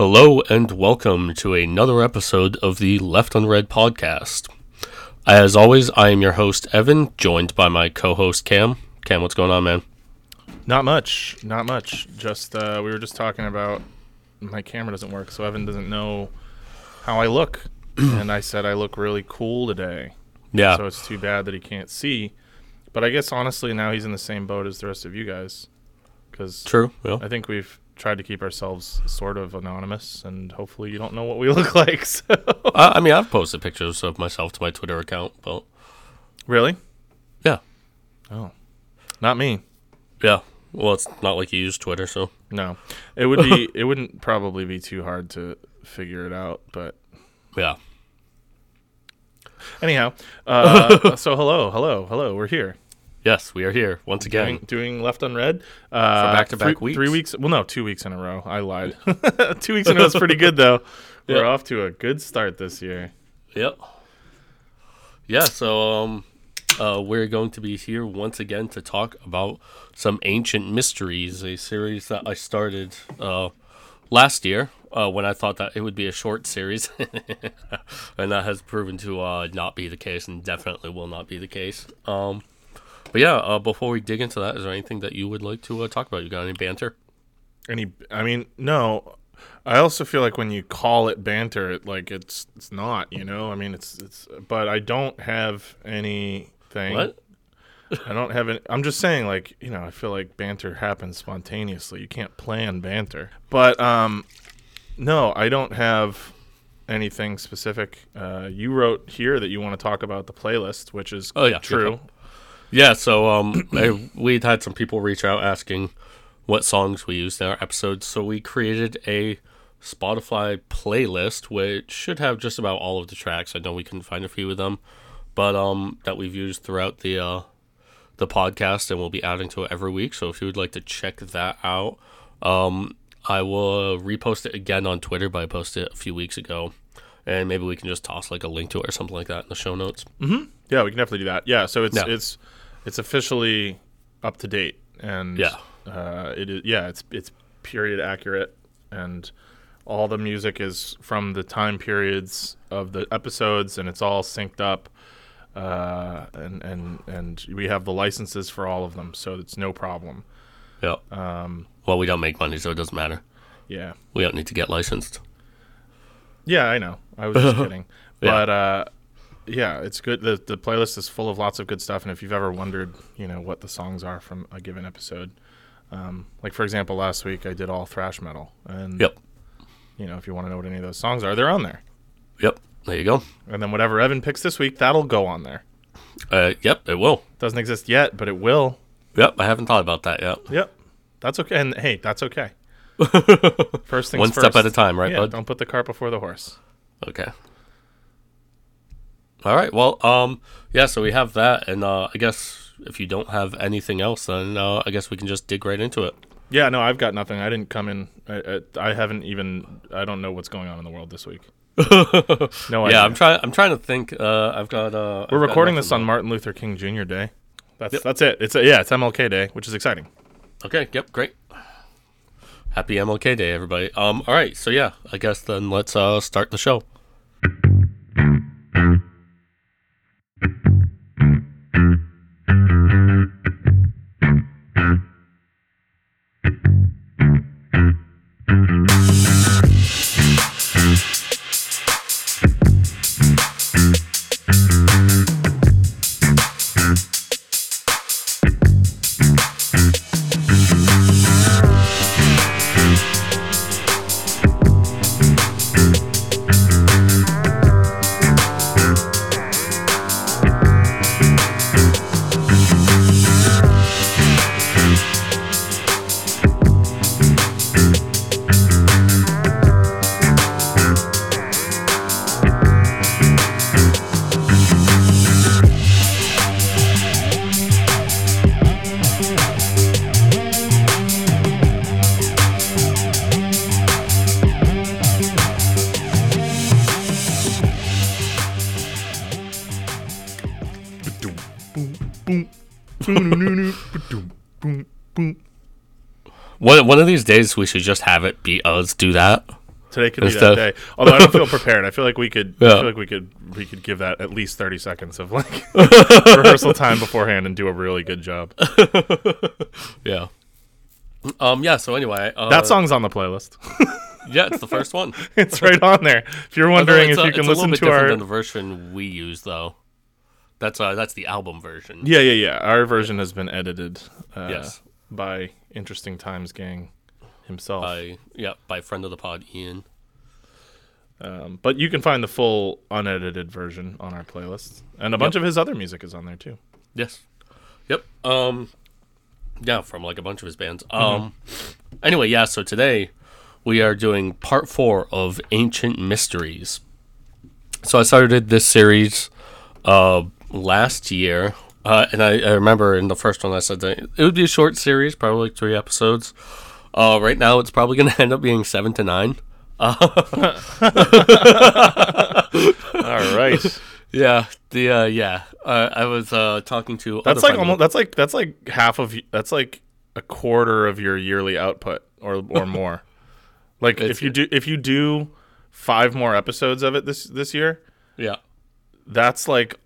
Hello and welcome to another episode of the Left Unread podcast. As always, I am your host, Evan, joined by my co host, Cam. Cam, what's going on, man? Not much. Not much. Just, uh, we were just talking about my camera doesn't work, so Evan doesn't know how I look. and I said I look really cool today. Yeah. So it's too bad that he can't see. But I guess honestly, now he's in the same boat as the rest of you guys. Because True. Yeah. I think we've tried to keep ourselves sort of anonymous, and hopefully you don't know what we look like. So. I, I mean, I've posted pictures of myself to my Twitter account, but really? yeah. Oh, not me. Yeah. Well, it's not like you use Twitter, so. No, it would be. it wouldn't probably be too hard to figure it out. But Yeah. anyhow, uh, so hello, hello, hello. We're here. Yes, we are here once again. Doing, doing left unread uh, For back-to-back three, weeks. Three weeks. Well, no, two weeks in a row. I lied. two weeks in a row is pretty good though. We're off to a good start this year. Yep. Yeah, so um uh we're going to be here once again to talk about some ancient mysteries, a series that I started uh last year uh when I thought that it would be a short series. and that has proven to uh not be the case and definitely will not be the case. Um but yeah, uh, before we dig into that, is there anything that you would like to uh, talk about? You got any banter? Any, I mean, no. I also feel like when you call it banter, it like it's it's not. You know, I mean, it's it's. But I don't have anything. What? I don't have any. I'm just saying, like you know, I feel like banter happens spontaneously. You can't plan banter. But um, no, I don't have anything specific. Uh, you wrote here that you want to talk about the playlist, which is Oh, yeah. true. Yeah, so um, I, we'd had some people reach out asking what songs we used in our episodes, so we created a Spotify playlist, which should have just about all of the tracks. I know we couldn't find a few of them, but um, that we've used throughout the uh, the podcast, and we'll be adding to it every week. So if you would like to check that out, um, I will repost it again on Twitter, but I posted it a few weeks ago. And maybe we can just toss like a link to it or something like that in the show notes. Yeah, we can definitely do that. Yeah, so it's Yeah. it's it's officially up to date and Yeah. uh, it is yeah, it's it's period accurate and all the music is from the time periods of the episodes and it's all synced up. Uh, and and and we have the licenses for all of them, so it's no problem. Yeah. Um, Well, we don't make money, so it doesn't matter. yeah, We don't need to get licensed. yeah, I know. I was just kidding, Yeah. but uh, yeah, it's good. the The playlist is full of lots of good stuff, and if you've ever wondered, you know, what the songs are from a given episode, um, like for example, last week I did all thrash metal, and Yep. you know, if you want to know what any of those songs are, they're on there. Yep. There you go. And then whatever Evan picks this week, that'll go on there. Uh, yep, it will. Doesn't exist yet, but it will. Yep, I haven't thought about that yet. Yep, that's okay. And hey, that's okay. First things One step at a time, right, yeah, bud? don't put the cart before the horse. Okay. All right. Well, um, yeah. So we have that, and uh, I guess if you don't have anything else, then uh, I guess we can just dig right into it. Yeah, no, I've got nothing. I didn't come in. I, I, I haven't even. I don't know what's going on in the world this week. No idea. yeah, I'm trying. I'm trying to think. Uh, I've got. Uh, We're I've got recording this on. Martin Luther King Jr. Day. That's Yep. that's it. It's yeah, it's MLK Day, which is exciting. Okay. Yep. Great. Happy MLK Day, everybody. Um. All right. So yeah, I guess then let's uh start the show. One of these days we should just have it be us do that. Today could be that day. Although I don't feel prepared. I feel like we could. I feel like we could. We could give that at least thirty seconds of like rehearsal time beforehand and do a really good job. Yeah. Um. Yeah. So anyway, uh, That song's on the playlist. Yeah, it's the first one. it's right on there. If you're wondering it's if a- you can it's a little listen bit to different our than the version we use, though. That's uh, that's the album version. yeah, yeah, yeah. Our version has been edited. Uh, Yes. By Interesting Times Gang himself. By yeah, by friend of the pod, Ian. Um, but you can find the full unedited version on our playlist, and a bunch of his other music is on there too. Yes. Yep. Um. Yeah, from like a bunch of his bands. Mm-hmm. Um. Anyway, yeah. So today we are doing part four of Ancient Mysteries. So I started this series uh last year, uh, and I, I remember in the first one I said that it would be a short series, probably like three episodes. Uh, right now it's probably going to end up being seven to nine. All right, Yeah. The uh, yeah. Uh, I was uh talking to that's like of- almost that's like that's like half of that's like a quarter of your yearly output or or more. like It's- if you do if you do five more episodes of it this this year, yeah. that's like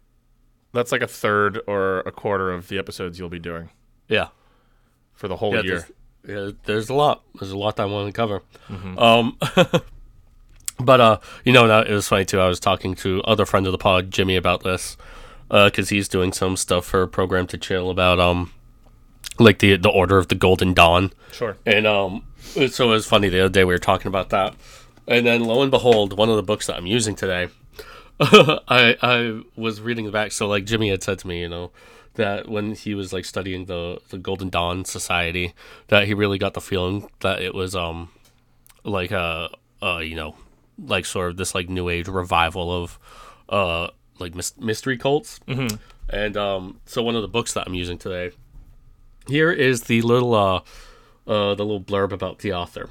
that's like a third or a quarter of the episodes you'll be doing Yeah. for the whole yeah, year. There's, yeah, there's a lot. There's a lot that I want to cover. Mm-hmm. Um, but uh, you know, that- it was funny too. I was talking to other friend of the pod, Jimmy, about this because he's doing some stuff for a program to chill about um, like the the Order of the Golden Dawn, Sure. and um, so it was funny the other day we were talking about that, and then lo and behold, one of the books that I'm using today. I I was reading the back, so like Jimmy had said to me, you know, that when he was like studying the the Golden Dawn Society, that he really got the feeling that it was um like a uh you know like sort of this like new age revival of uh like mys- mystery cults, mm-hmm. and um so one of the books that I'm using today here is the little uh uh the little blurb about the author.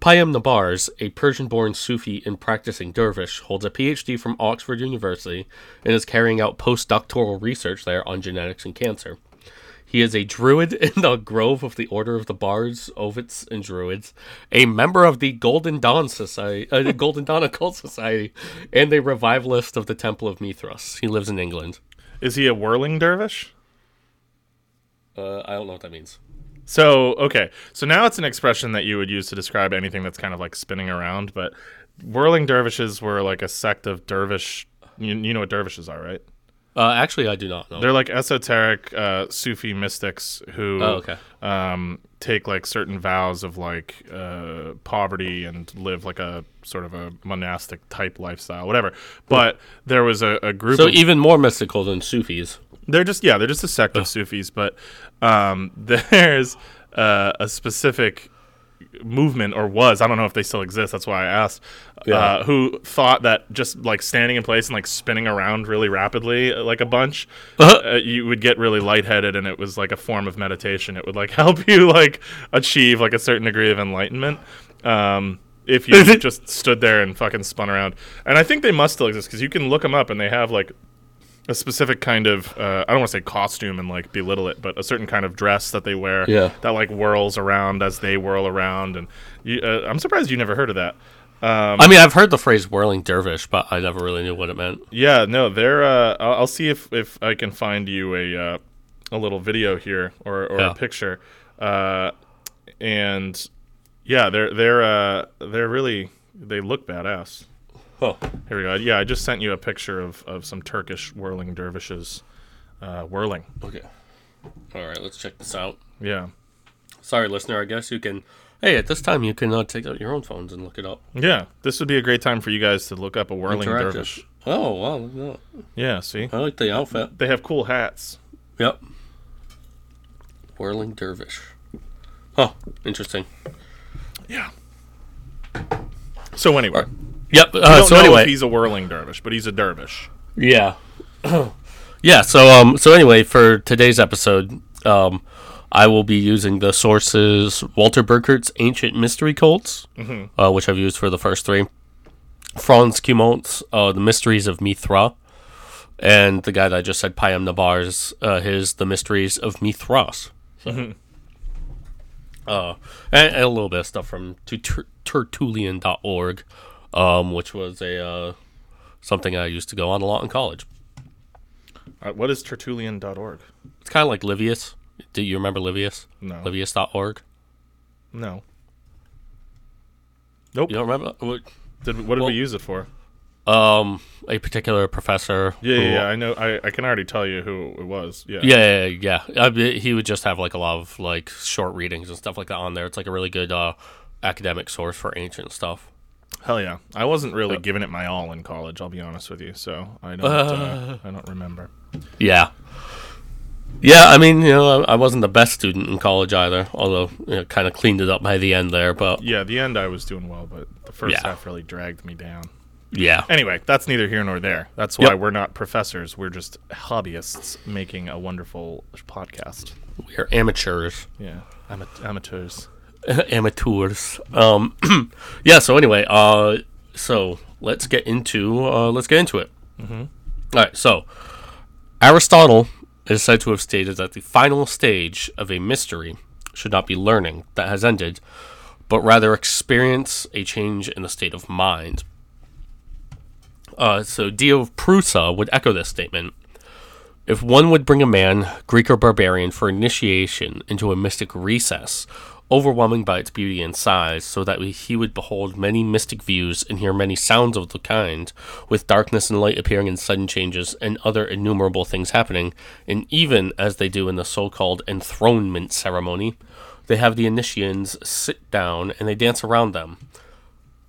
Payam Nabarz, a Persian born Sufi and practicing dervish, holds a PhD from Oxford University and is carrying out postdoctoral research there on genetics and cancer. He is a druid in the Grove of the Order of the Bards, Ovates, and Druids, a member of the Golden Dawn Society, uh, the Golden Dawn Occult Society, and a revivalist of the Temple of Mithras. He lives in England. Is he a whirling dervish? Uh, I don't know what that means. So okay, so now it's an expression that you would use to describe anything that's kind of like spinning around. But whirling dervishes were like a sect of dervish. You, you know what dervishes are, right? Uh, actually, I do not know. They're like esoteric uh, Sufi mystics who Oh, okay. um, take like certain vows of like uh, poverty and live like a sort of a monastic type lifestyle, whatever. But there was a, a group. So even more mystical than Sufis. they're just yeah, they're just a sect of Sufis, but um, there's uh, a specific movement or was I don't know if they still exist. That's why I asked. Yeah. Uh, who thought that just like standing in place and like spinning around really rapidly, uh, like a bunch, uh, you would get really lightheaded, and it was like a form of meditation. It would like help you like achieve like a certain degree of enlightenment. Um, if you just stood there and fucking spun around, and I think they must still exist because you can look them up and they have like a specific kind of uh, I don't want to say costume and like belittle it, but a certain kind of dress that they wear Yeah. that like whirls around as they whirl around, and you, uh, I'm surprised you never heard of that. Um, I mean, I've heard the phrase whirling dervish, but I never really knew what it meant. yeah, no, they're. Uh, I'll, I'll see if if I can find you a uh, a little video here or or Yeah. a picture, uh, and yeah, they're they're uh, they're really they look badass. Oh, Here we go. Yeah, I just sent you a picture of, of some Turkish whirling dervishes uh, whirling. okay. All right, let's check this out. Yeah. Sorry, listener. I guess you can. Hey, at this time, you can uh, take out your own phones and look it up. Yeah, this would be a great time for you guys to look up a whirling Interactive. dervish. Oh wow, look at that. Yeah, see, I like the outfit. they have cool hats. Yep. Whirling dervish. Huh. Interesting. Yeah. So anyway, Yep. Uh, so anyway, he's a whirling dervish, but he's a dervish. Yeah. yeah, so um so anyway, for today's episode, um I will be using the sources Walter Burkert's Ancient Mystery Cults, uh, which I've used for the first three. Franz Cumont's uh, The Mysteries of Mithra, and the guy that I just said, Payam Nabarz, uh, his The Mysteries of Mithras. Uh, and, and a little bit of stuff from ter- tertullian.org, um, which was a uh, something I used to go on a lot in college. Uh, what is tertullian.org? It's kind of like Livius. Do you remember Livius? No. Livius.org. No. Nope. You don't remember? What- Did, what did Well- we use it for? Um, a particular professor. Yeah, who- yeah, yeah, I know. I, I can already tell you who it was. Yeah. Yeah, yeah, yeah. I mean, he would just have like a lot of like short readings and stuff like that on there. It's like a really good uh, academic source for ancient stuff. Hell yeah. I wasn't really Yeah. giving it my all in college. I'll be honest with you. So I don't. Uh, I don't remember. Yeah, yeah. I mean, you know, I, I wasn't the best student in college either, although you know, kind of cleaned it up by the end there. But Yeah, the end I was doing well, but the first Yeah. half really dragged me down. yeah, Anyway, that's neither here nor there. That's why Yep. we're not professors. We're just hobbyists making a wonderful podcast. we are amateurs. Yeah, Ama- amateurs. amateurs. Um, yeah. So anyway, uh, so let's get into uh, let's get into it. Mm-hmm. right. So Aristotle is said to have stated that the final stage of a mystery should not be learning that has ended, but rather experience a change in the state of mind. Uh, so Dio of Prusa would echo this statement. If one would bring a man, Greek or barbarian, for initiation into a mystic recess, overwhelming by its beauty and size, so that he would behold many mystic views and hear many sounds of the kind, with darkness and light appearing in sudden changes, and other innumerable things happening, and even as they do in the so called enthronement ceremony, they have the initiates sit down and they dance around them.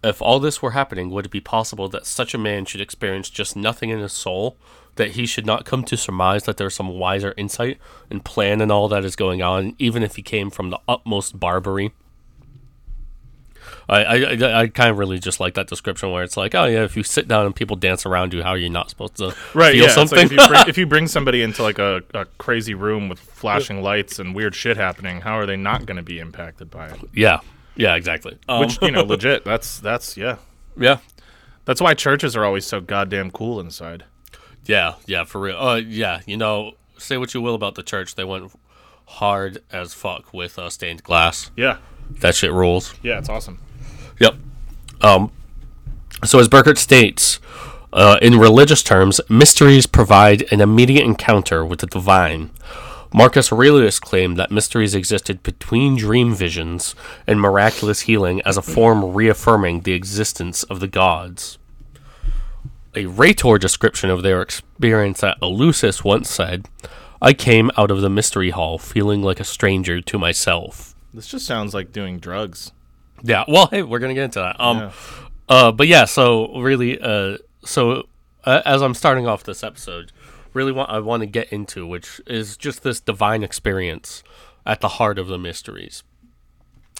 If all this were happening, would it be possible that such a man should experience just nothing in his soul? That he should not come to surmise that there's some wiser insight and plan and all that is going on, even if he came from the utmost barbarity? I, I, I, kind of really just like that description where it's like, oh yeah, if you sit down and people dance around you, how are you not supposed to Right. feel yeah. it's like something? if, you bring, if you bring somebody into like a, a crazy room with flashing lights and weird shit happening, how are they not going to be impacted by it? yeah, yeah, exactly. Um, Which you know, legit. That's that's yeah. yeah, That's why churches are always so goddamn cool inside. Yeah, yeah, for real. Uh, yeah, you know, say what you will about the church, they went hard as fuck with uh, stained glass. Yeah. That shit rules. Yeah. It's awesome. Yep. Um, so as Burkert states, uh, in religious terms, mysteries provide an immediate encounter with the divine. Marcus Aurelius claimed that mysteries existed between dream visions and miraculous healing as a form reaffirming the existence of the gods. A Rhetor description of their experience at Eleusis once said, I came out of the mystery hall feeling like a stranger to myself. This just sounds like doing drugs. Yeah, well, hey, we're gonna get into that. Um, Yeah. uh, but yeah, so really, uh, so uh, as I'm starting off this episode, really want I want to get into which is just this divine experience at the heart of the mysteries.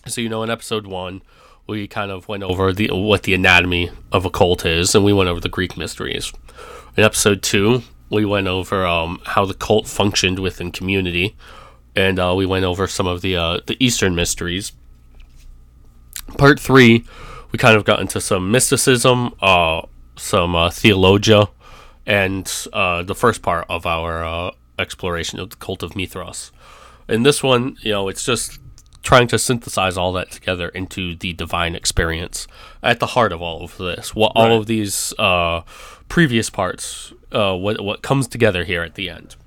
So you know, in episode one, we kind of went over the what the anatomy of a cult is, and we went over the Greek mysteries. In episode two, we went over um, how the cult functioned within community, and uh, we went over some of the uh, the Eastern mysteries. Part three, we kind of got into some mysticism, uh, some uh, theologia, and uh, the first part of our uh, exploration of the cult of Mithras. In this one, you know, it's just trying to synthesize all that together into the divine experience at the heart of all of this. What all Right. of these uh, previous parts, uh, what what comes together here at the end.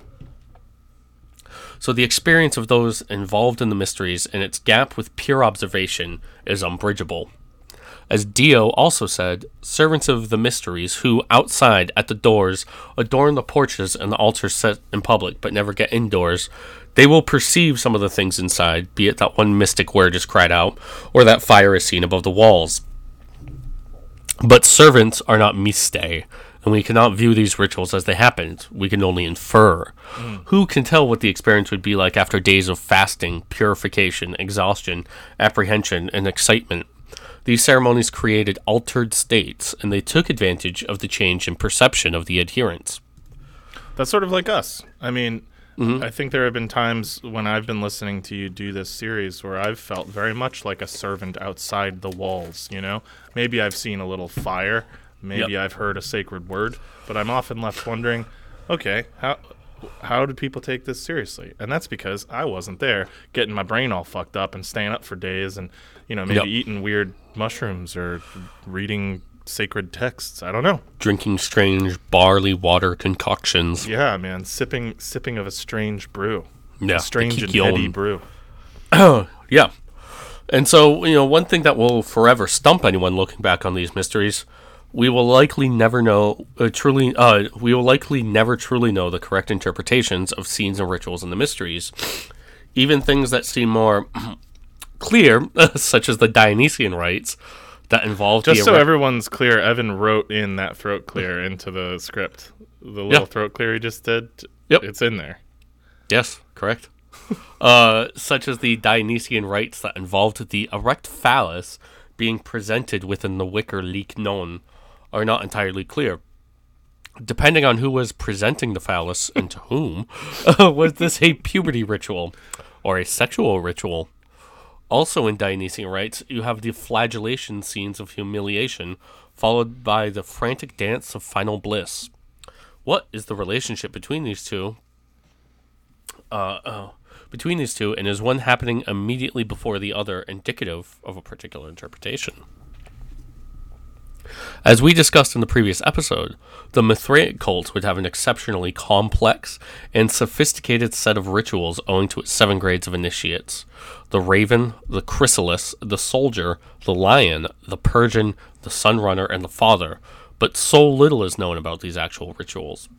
So the experience of those involved in the mysteries and its gap with pure observation is unbridgeable. As Dio also said, servants of the mysteries who, outside at the doors, adorn the porches and the altars set in public but never get indoors, they will perceive some of the things inside, be it that one mystic word is cried out, or that fire is seen above the walls. But servants are not mystai, and we cannot view these rituals as they happened. We can only infer. Mm. Who can tell what the experience would be like after days of fasting, purification, exhaustion, apprehension, and excitement? These ceremonies created altered states, and they took advantage of the change in perception of the adherents. That's sort of like us. I mean, Mm-hmm. I think there have been times when I've been listening to you do this series where I've felt very much like a servant outside the walls, you know? Maybe I've seen a little fire, maybe Yep. I've heard a sacred word, but I'm often left wondering, okay, how how did people take this seriously? And that's because I wasn't there, getting my brain all fucked up and staying up for days, and you know maybe Yep. eating weird mushrooms or reading sacred texts. I don't know. Drinking strange barley water concoctions. Yeah, man, sipping sipping of a strange brew, Yeah, a strange and heady brew. Yeah. And so, you know, one thing that will forever stump anyone looking back on these mysteries, we will likely never know uh, truly uh we will likely never truly know the correct interpretations of scenes and rituals in the mysteries. Even things that seem more clear, such as the Dionysian rites that involve Just so erect- everyone's clear, Evan wrote in that throat clear into the script. The little Yeah. throat clear he just did. Yep. it's in there. Yes, correct. uh, such as the Dionysian rites that involved the erect phallus being presented within the wicker liknon are not entirely clear. Depending on who was presenting the phallus and to whom, was this a puberty ritual or a sexual ritual? Also in Dionysian rites, you have the flagellation scenes of humiliation, followed by the frantic dance of final bliss. What is the relationship between these two? Uh, oh, between these two, and is one happening immediately before the other indicative of a particular interpretation? As we discussed in the previous episode, the Mithraic cult would have an exceptionally complex and sophisticated set of rituals owing to its seven grades of initiates the Raven, the Chrysalis, the Soldier, the Lion, the Persian, the Sunrunner, and the Father, but so little is known about these actual rituals.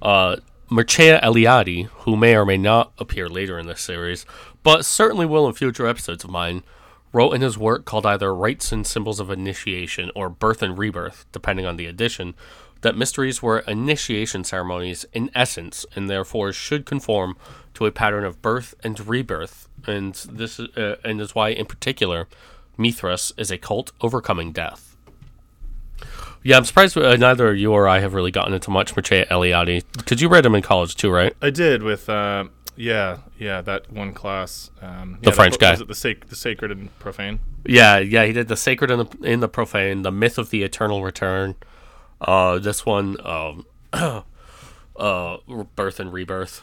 Uh, Mircea Eliade, who may or may not appear later in this series, but certainly will in future episodes of mine, wrote in his work called either Rites and Symbols of Initiation or Birth and Rebirth, depending on the edition, that mysteries were initiation ceremonies in essence and therefore should conform to a pattern of birth and rebirth. And this is, uh, and is why, in particular, Mithras is a cult overcoming death. Yeah, I'm surprised uh, neither you or I have really gotten into much Mircea Eliade because you read him in college too, right? I did with uh, yeah, yeah, that one class. Um, The yeah, French guy. Was it the, sac- the sacred and profane? Yeah, yeah, he did the sacred and the in the profane, the myth of the eternal return. Uh, this one, um, uh, birth and rebirth.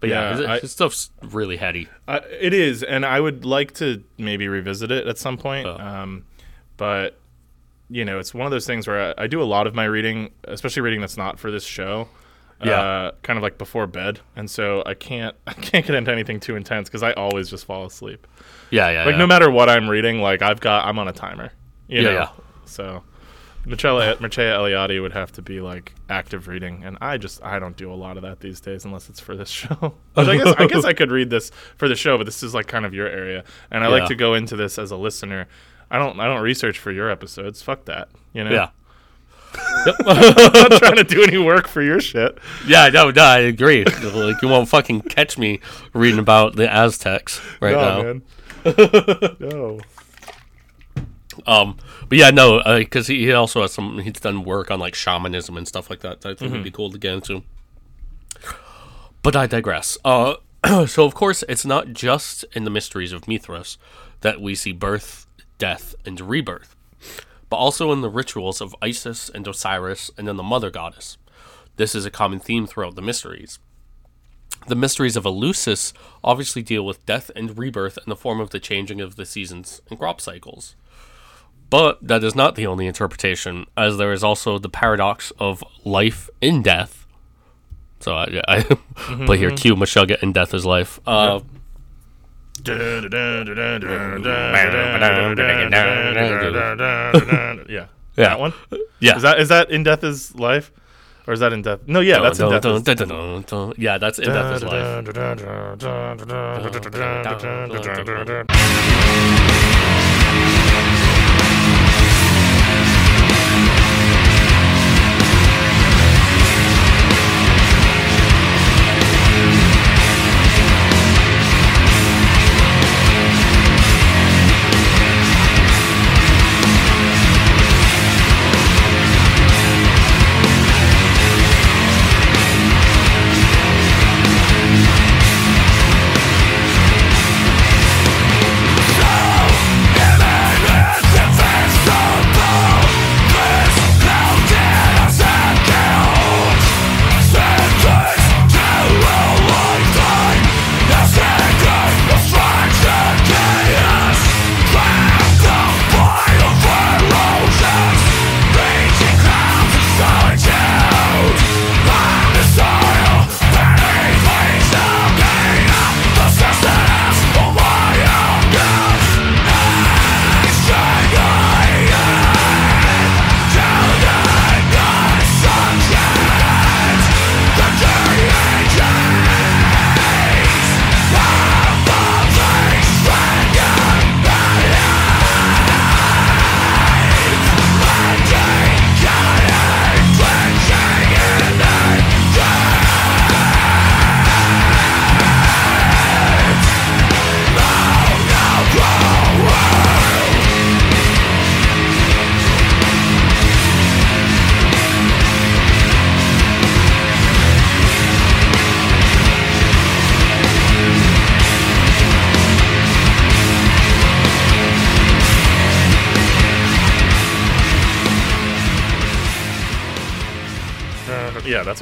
But yeah, Yeah, I- his stuff's really heady. Uh, it is, and I would like to maybe revisit it at some point. Oh. Um, but you know, it's one of those things where I, I do a lot of my reading, especially reading that's not for this show. Yeah. Uh, kind of like before bed, and so I can't I can't get into anything too intense because I always just fall asleep. Yeah, yeah, Like yeah. no matter what I'm reading, like I've got I'm on a timer. You Yeah, know? yeah. So Mircea Mircea Eliade would have to be like active reading, and I just I don't do a lot of that these days unless it's for this show. Which I guess I guess I could read this for the show, but this is like kind of your area, and I Yeah. like to go into this as a listener. I don't I don't research for your episodes. Fuck that. You know. yeah, I'm not trying to do any work for your shit. yeah. No, no, I agree. like you won't fucking catch me reading about the Aztecs right now. no, man. no. Um, but yeah, no, because he, he also has some. He's done work on like shamanism and stuff like that. that I think would be cool to get into. But I digress. Uh, so of course, it's not just in the mysteries of Mithras that we see birth, death, and rebirth, but also in the rituals of Isis and Osiris, and then the Mother Goddess. This is a common theme throughout the mysteries. The mysteries of Eleusis obviously deal with death and rebirth in the form of the changing of the seasons and crop cycles. But that is not the only interpretation, as there is also the paradox of life in death. So uh, I, I play here mm-hmm. Q Meshuggah in death is life. Uh, yeah. Yeah. That one? yeah. Is that is that in death is life? Or is that in death? No, yeah, that's in death. is-. Yeah, that's in death is life.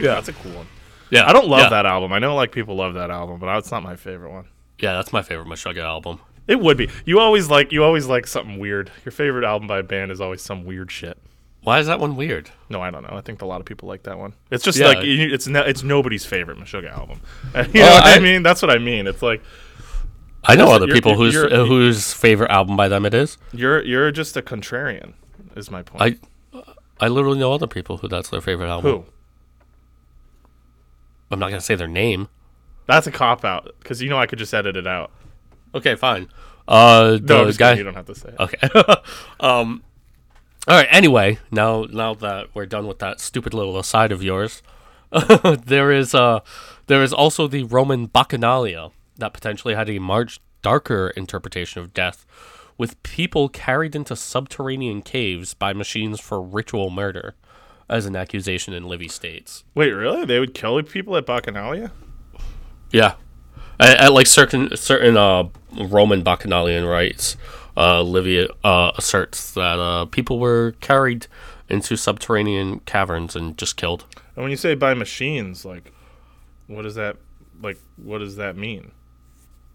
A, Yeah. that's a cool one. Yeah, I don't love yeah. that album. I know like people love that album, but it's not my favorite one. Yeah, that's my favorite Meshuggah album. It would be. You always like you always like something weird. Your favorite album by a band is always some weird shit. Why is that one weird? No, I don't know. I think a lot of people like that one. It's just Yeah. like it's no, it's nobody's favorite Meshuggah album. you know what I, I- mean? That's what I mean. It's like I know other people whose uh, whose favorite album by them it is. you're you're just a contrarian. Is my point. I I literally know other people who that's their favorite album. Who? I'm not gonna say their name. That's a cop out because you know I could just edit it out. Okay, fine. Uh, the No, I'm guy. kidding, you don't have to say. It. Okay. um. All right. Anyway, now now that we're done with that stupid little aside of yours, there is uh there is also the Roman Bacchanalia that potentially had a much darker interpretation of death, with people carried into subterranean caves by machines for ritual murder, as an accusation in Livy states. Wait, really? They would kill people at Bacchanalia? Yeah, at, at like certain certain uh Roman Bacchanalian rites, uh, Livy uh, asserts that uh, people were carried into subterranean caverns and just killed. And when you say by machines, like, what does that like? What does that mean?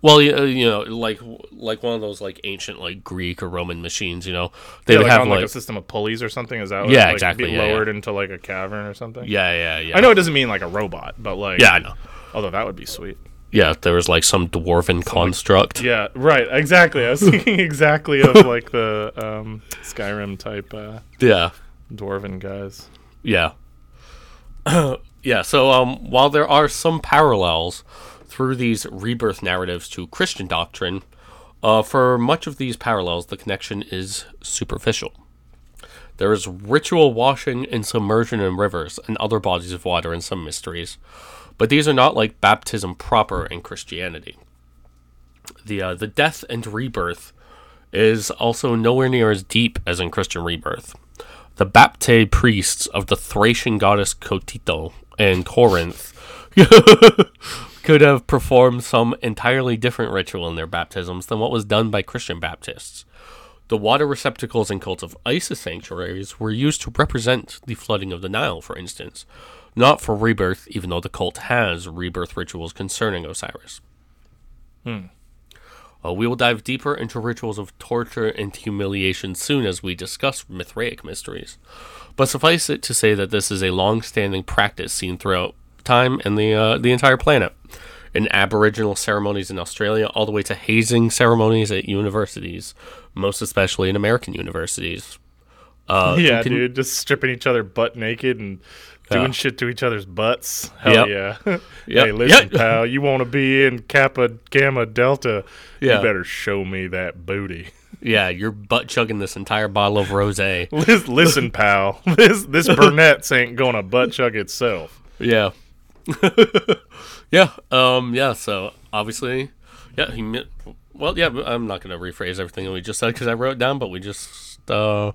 Well, you, uh, you know, like like one of those like ancient like Greek or Roman machines. You know, they Yeah, would like have on like, like, a system of pulleys or something. Is that what, Yeah, like, exactly, Be yeah, yeah. lowered into like a cavern or something. yeah, yeah, yeah. I know it doesn't mean like a robot, but like Yeah, I know. Although that would be sweet. Yeah, there was like some dwarven construct. Yeah, right. Exactly. I was thinking exactly of like the um, Skyrim type uh, yeah. dwarven guys. Yeah. yeah, so um, while there are some parallels through these rebirth narratives to Christian doctrine, uh, for much of these parallels, the connection is superficial. There is ritual washing and submersion in rivers and other bodies of water in some mysteries, but these are not like baptism proper in Christianity. The uh, the death and rebirth is also nowhere near as deep as in Christian rebirth. The Baptae priests of the Thracian goddess Cotytto in Corinth could have performed some entirely different ritual in their baptisms than what was done by Christian Baptists. The water receptacles in cults of Isis sanctuaries were used to represent the flooding of the Nile, for instance, not for rebirth, even though the cult has rebirth rituals concerning Osiris. Uh, we will dive deeper into rituals of torture and humiliation soon as we discuss Mithraic mysteries. But suffice it to say that this is a long-standing practice seen throughout time and the uh, the entire planet, in Aboriginal ceremonies in Australia, all the way to hazing ceremonies at universities, most especially in American universities. Uh, yeah, can- dude, just stripping each other butt naked and doing shit to each other's butts. Hell Yep. yeah. Yep. hey, listen, Yep. pal, you want to be in Kappa Gamma Delta? Yeah. You better show me that booty. Yeah, you're butt chugging this entire bottle of rosé. Listen, pal, this this Burnett's ain't gonna butt chug itself. Yeah. yeah. Um. Yeah. So obviously, yeah. He. mi- Well, yeah. I'm not gonna rephrase everything that we just said because I wrote it down, but we just uh,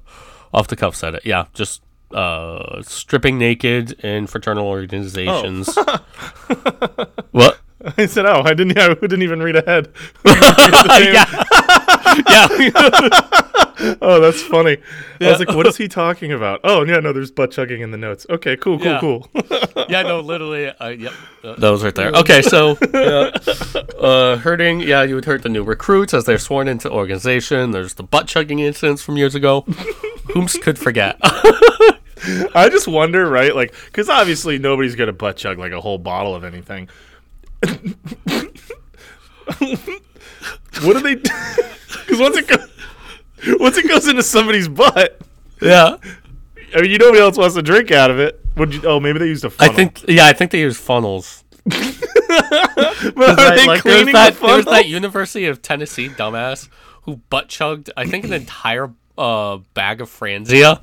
off the cuff said it. Yeah. Just uh, stripping naked in fraternal organizations. what? I said, "Oh, I didn't. I didn't even read ahead." yeah. yeah. Oh, that's funny. I was like, "What is he talking about?" Oh, yeah, no, there's butt chugging in the notes. Okay, cool, cool, Yeah. cool. yeah, no, literally, uh, yep, uh, that was right there. Okay, so yeah, uh, hurting, yeah, you would hurt the new recruits as they're sworn into organization. There's the butt chugging incidents from years ago. Whom's could forget? I just wonder, right? Like, because obviously nobody's gonna butt chug like a whole bottle of anything. what do they? Because once it goes, once it goes into somebody's butt, yeah, I mean, you nobody else wants to drink out of it. Would you? Oh, maybe they used a I funnel. think, yeah, I think they use funnels. but are Right, they like, cleaning that, the there's that University of Tennessee dumbass who butt chugged, I think, an entire uh, bag of Franzia,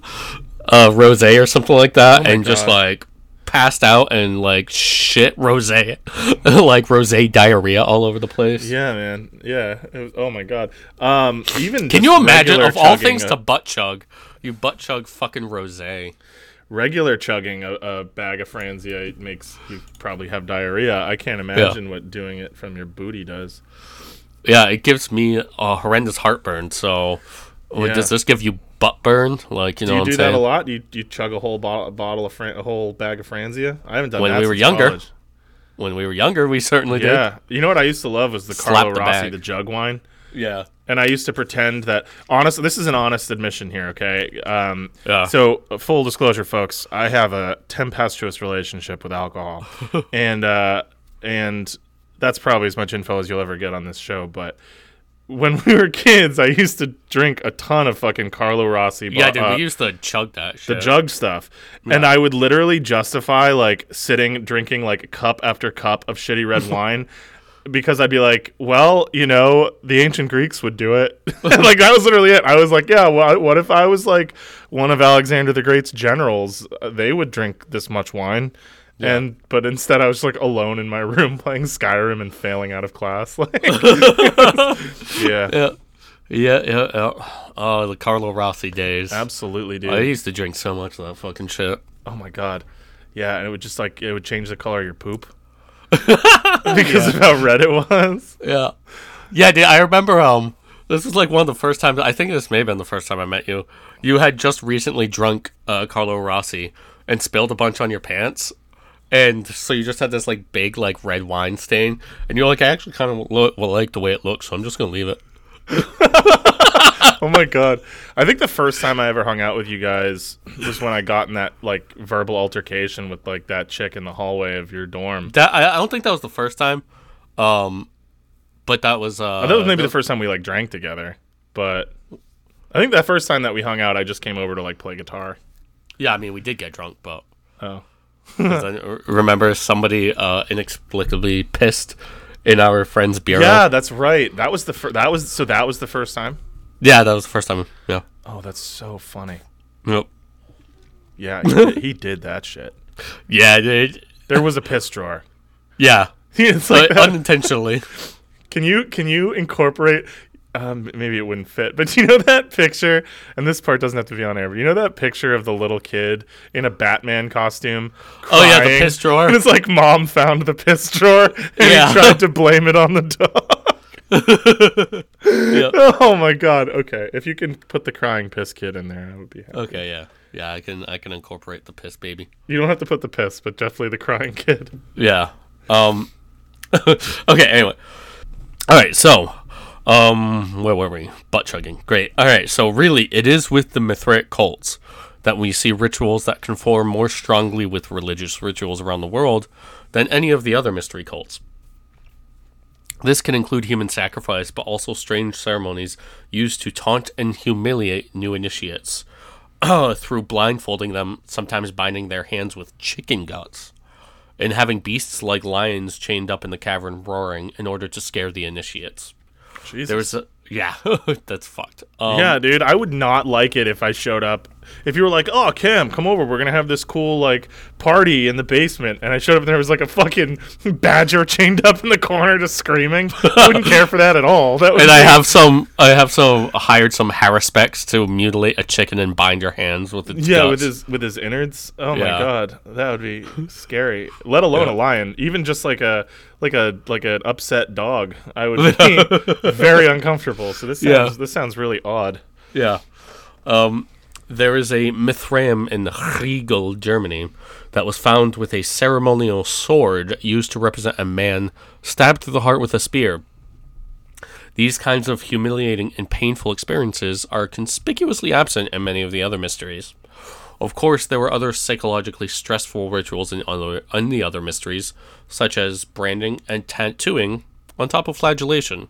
uh, rose or something like that, Oh and just like passed out and like shit rose, like rose diarrhea all over the place. Yeah, man. Yeah. It was, oh my god. Um, even Can you imagine, of all things a- to butt chug, you butt chug fucking rose? regular chugging a, a bag of Franzia makes you probably have diarrhea. I can't imagine what doing it from your booty does. Yeah, it gives me a horrendous heartburn. So, Or Yeah. Does this give you butt burn? Like you Do know you what do I'm that saying? a lot? Do you, do you chug a whole bottle, bottle of Fran- a whole bag of Franzia? I haven't done that. When that we were younger, college. When we were younger, we certainly did. Yeah, you know what I used to love was the Slap Carlo the Rossi, bag. the jug wine. Yeah. and I used to pretend that honest. This is an honest admission here, okay? Um, Yeah. So uh, full disclosure, folks, I have a tempestuous relationship with alcohol, and uh, and that's probably as much info as you'll ever get on this show. But when we were kids, I used to drink a ton of fucking Carlo Rossi. Yeah, dude, uh, we used to chug that shit. the jug stuff, and I would literally justify like sitting drinking like cup after cup of shitty red wine. Because I'd be like, well, you know, the ancient Greeks would do it. like that was literally it. I was like, yeah, well, what if I was like one of Alexander the Great's generals? They would drink this much wine. And but instead, I was like alone in my room playing Skyrim and failing out of class. Like, yeah, Yeah. Yeah, yeah, yeah. Oh, the Carlo Rossi days. absolutely, dude. I used to drink so much of that fucking shit. Oh my god. Yeah, and it would just like it would change the color of your poop. because of how red it was. Yeah. Yeah, dude, I remember um this was like one of the first times I think this may have been the first time I met you. You had just recently drunk uh, Carlo Rossi and spilled a bunch on your pants. And so you just had this like big like red wine stain and you're like I actually kind of lo- well, like the way it looks, so I'm just going to leave it. Oh my god. I think the first time I ever hung out with you guys was when I got in that like verbal altercation with like that chick in the hallway of your dorm. That I, I don't think that was the first time. Um but that was uh that was maybe the first time we like drank together. But I think that first time that we hung out I just came over to like play guitar. Yeah, I mean we did get drunk, but Oh. I remember somebody uh inexplicably pissed in our friend's bureau. Yeah, that's right. That was the fir- that was so that was the first time. Yeah, that was the first time. Yeah. Oh, that's so funny. Yep. Yeah, he did, he did that shit. Yeah, dude. There was a piss drawer. Yeah. it's like that. unintentionally. Can you can you incorporate? Um, maybe it wouldn't fit, but you know that picture, and this part doesn't have to be on air. But you know that picture of the little kid in a Batman costume. Oh, yeah, the piss drawer. And it's like mom found the piss drawer, and Yeah. he tried to blame it on the dog. yeah. oh my god. Okay, if you can put the crying piss kid in there, I would be happy. Okay, yeah. Yeah, I can I can incorporate the piss baby. You don't have to put the piss, but definitely the crying kid. Yeah. Um Okay, anyway. All right, so um where were we? Butt chugging. Great. All right, so really it is with the Mithraic cults that we see rituals that conform more strongly with religious rituals around the world than any of the other mystery cults. This can include human sacrifice, but also strange ceremonies used to taunt and humiliate new initiates through blindfolding them, sometimes binding their hands with chicken guts, and having beasts like lions chained up in the cavern roaring in order to scare the initiates. Jesus. There was a yeah, that's fucked. Um, yeah, dude, I would not like it if I showed up. If you were like, "Oh, Cam, come over. We're gonna have this cool like party in the basement," and I showed up and there was like a fucking badger chained up in the corner just screaming, I wouldn't care for that at all. That And I have some, I have some hired some haruspices to mutilate a chicken and bind your hands with its yeah, guts. with his with his innards. Oh my god, that would be scary. Let alone Yeah. a lion, even just like a like a like an upset dog. I would be very uncomfortable. So this Yeah. this sounds really odd. Yeah. Um, there is a Mithraeum in Riegel, Germany, that was found with a ceremonial sword used to represent a man stabbed through the heart with a spear. These kinds of humiliating and painful experiences are conspicuously absent in many of the other mysteries. Of course, there were other psychologically stressful rituals in, other, in the other mysteries, such as branding and tattooing, on top of flagellation.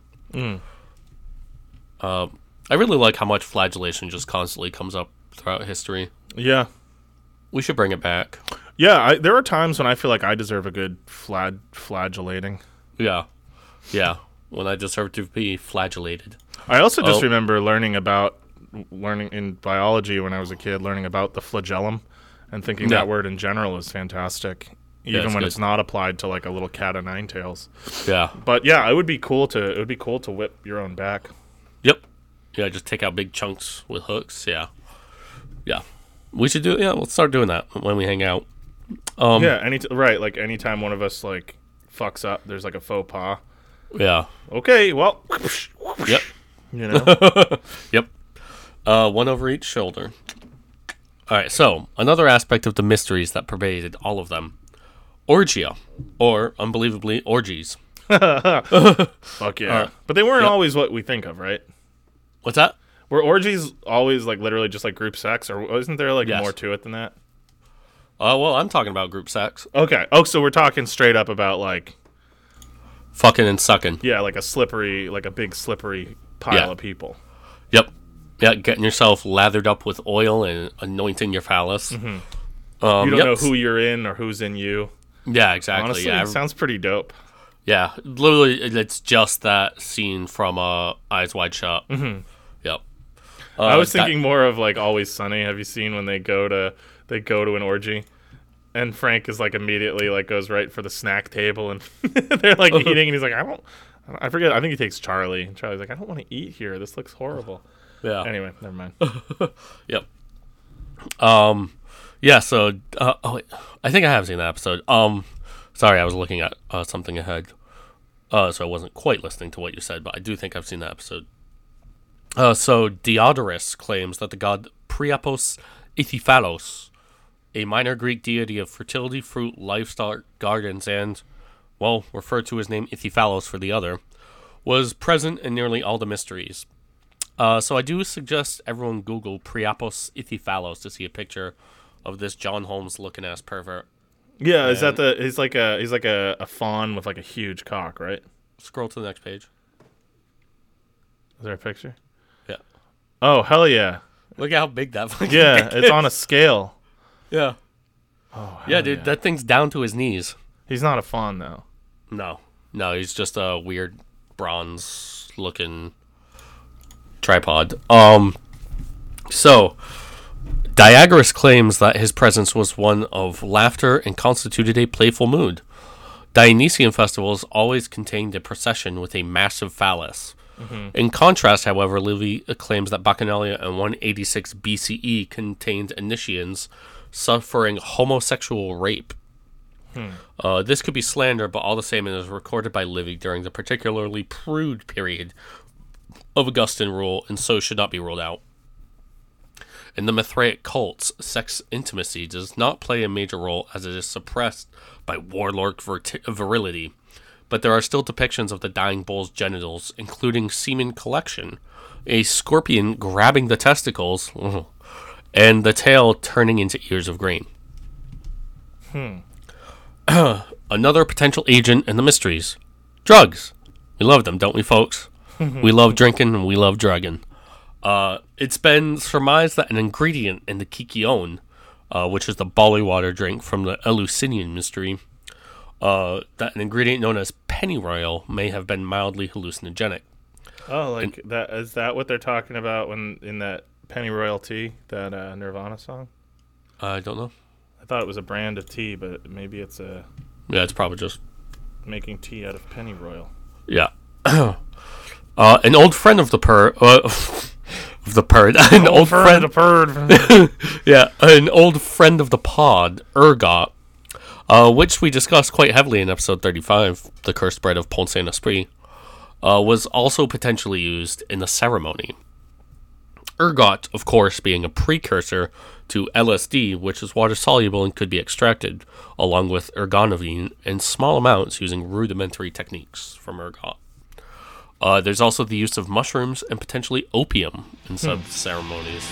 Uh, I really like how much flagellation just constantly comes up throughout history. Yeah. We should bring it back. Yeah, I, there are times when I feel like I deserve a good flag flagellating. Yeah. Yeah. When I deserve to be flagellated. I also just Oh. remember learning about learning in biology when I was a kid, learning about the flagellum, and thinking Yeah. that word in general is fantastic, even it's when good. it's not applied to like a little cat of nine tails. Yeah. But yeah, it would be cool to it would be cool to whip your own back. Yep. Yeah, just take out big chunks with hooks. Yeah. Yeah. We should do yeah, let's start doing that when we hang out. Um yeah, any t- right, like anytime one of us like fucks up, there's like a faux pas. yeah. Okay, well, Yep. you know, Yep. Uh, one over each shoulder. All right. So another aspect of the mysteries that pervaded all of them, orgia, or unbelievably orgies. Fuck yeah. but they weren't Yep. always what we think of, right? What's that? Were orgies always like literally just like group sex, or wasn't there like Yes. more to it than that? Uh, well, I'm talking about group sex, Okay. Oh, so we're talking straight up about like fucking and sucking. yeah, like a slippery, like a big slippery pile Yeah. of people. Yep. Yeah, getting yourself lathered up with oil and anointing your phallus. Um, You don't yep. know who you're in or who's in you. Yeah, exactly. Honestly, yeah, it sounds pretty dope. yeah. Literally, it's just that scene from uh, Eyes Wide Shut. Mm-hmm. Uh, I was that- thinking more of like Always Sunny. Have you seen when they go to they go to an orgy? And Frank is like immediately like goes right for the snack table and they're like eating and he's like I don't I forget I think he takes Charlie and Charlie's like I don't want to eat here this looks horrible. yeah. Anyway, never mind. Yep. Um, yeah. So, uh, oh, wait, I think I have seen that episode. Um, sorry, I was looking at uh, something ahead, uh, so I wasn't quite listening to what you said, but I do think I've seen that episode. Uh, so Diodorus claims that the god Priapos Ithyphallos, a minor Greek deity of fertility, fruit, livestock, gardens, and, well, referred to his name Ithyphallos for the other, was present in nearly all the mysteries. Uh, so I do suggest everyone Google Priapos Ithyphallos to see a picture of this John Holmes looking ass pervert. Yeah, is that the he's like a he's like a, a fawn with like a huge cock, right? Scroll to the next page. Is there a picture? Yeah. Oh hell yeah. Look at how big that fucking Yeah, it's is. on a scale. Yeah. Oh Yeah, dude, that thing's down to his knees. He's not a fawn though. No. No, he's just a weird bronze looking tripod. Um so Diagoras claims that his presence was one of laughter and constituted a playful mood. Dionysian festivals always contained a procession with a massive phallus. In contrast, however, Livy claims that Bacchanalia in 186 BCE contained Initians suffering homosexual rape. Uh, this could be slander, but all the same, it is recorded by Livy during the particularly prude period of Augustan rule, and so should not be ruled out. In the Mithraic cults, sex intimacy does not play a major role as it is suppressed by warlord virility, but there are still depictions of the dying bull's genitals, including semen collection, a scorpion grabbing the testicles, and the tail turning into ears of grain. Hmm. Another potential agent in the mysteries drugs. We love them, don't we, folks? we love drinking and we love drugging. Uh, it's been surmised that an ingredient in the Kykeon, uh, which is the barley water drink from the Eleusinian mystery, uh, that an ingredient known as pennyroyal may have been mildly hallucinogenic. Oh, like that is that what they're talking about when in that Pennyroyal Tea, that uh, Nirvana song? I don't know. I thought it was a brand of tea, but maybe it's a Yeah, it's probably just making tea out of pennyroyal. Yeah. uh, an old friend of the per uh, of the bird, an old friend a bird. yeah, an old friend of the pod, Ergot, uh, which we discussed quite heavily in episode 35, The Cursed Bread of Pont Saint Esprit, uh, was also potentially used in the ceremony. Ergot, of course, being a precursor to LSD, which is water soluble and could be extracted, along with ergonovine in small amounts using rudimentary techniques from ergot. Uh, there's also the use of mushrooms and potentially opium in some ceremonies.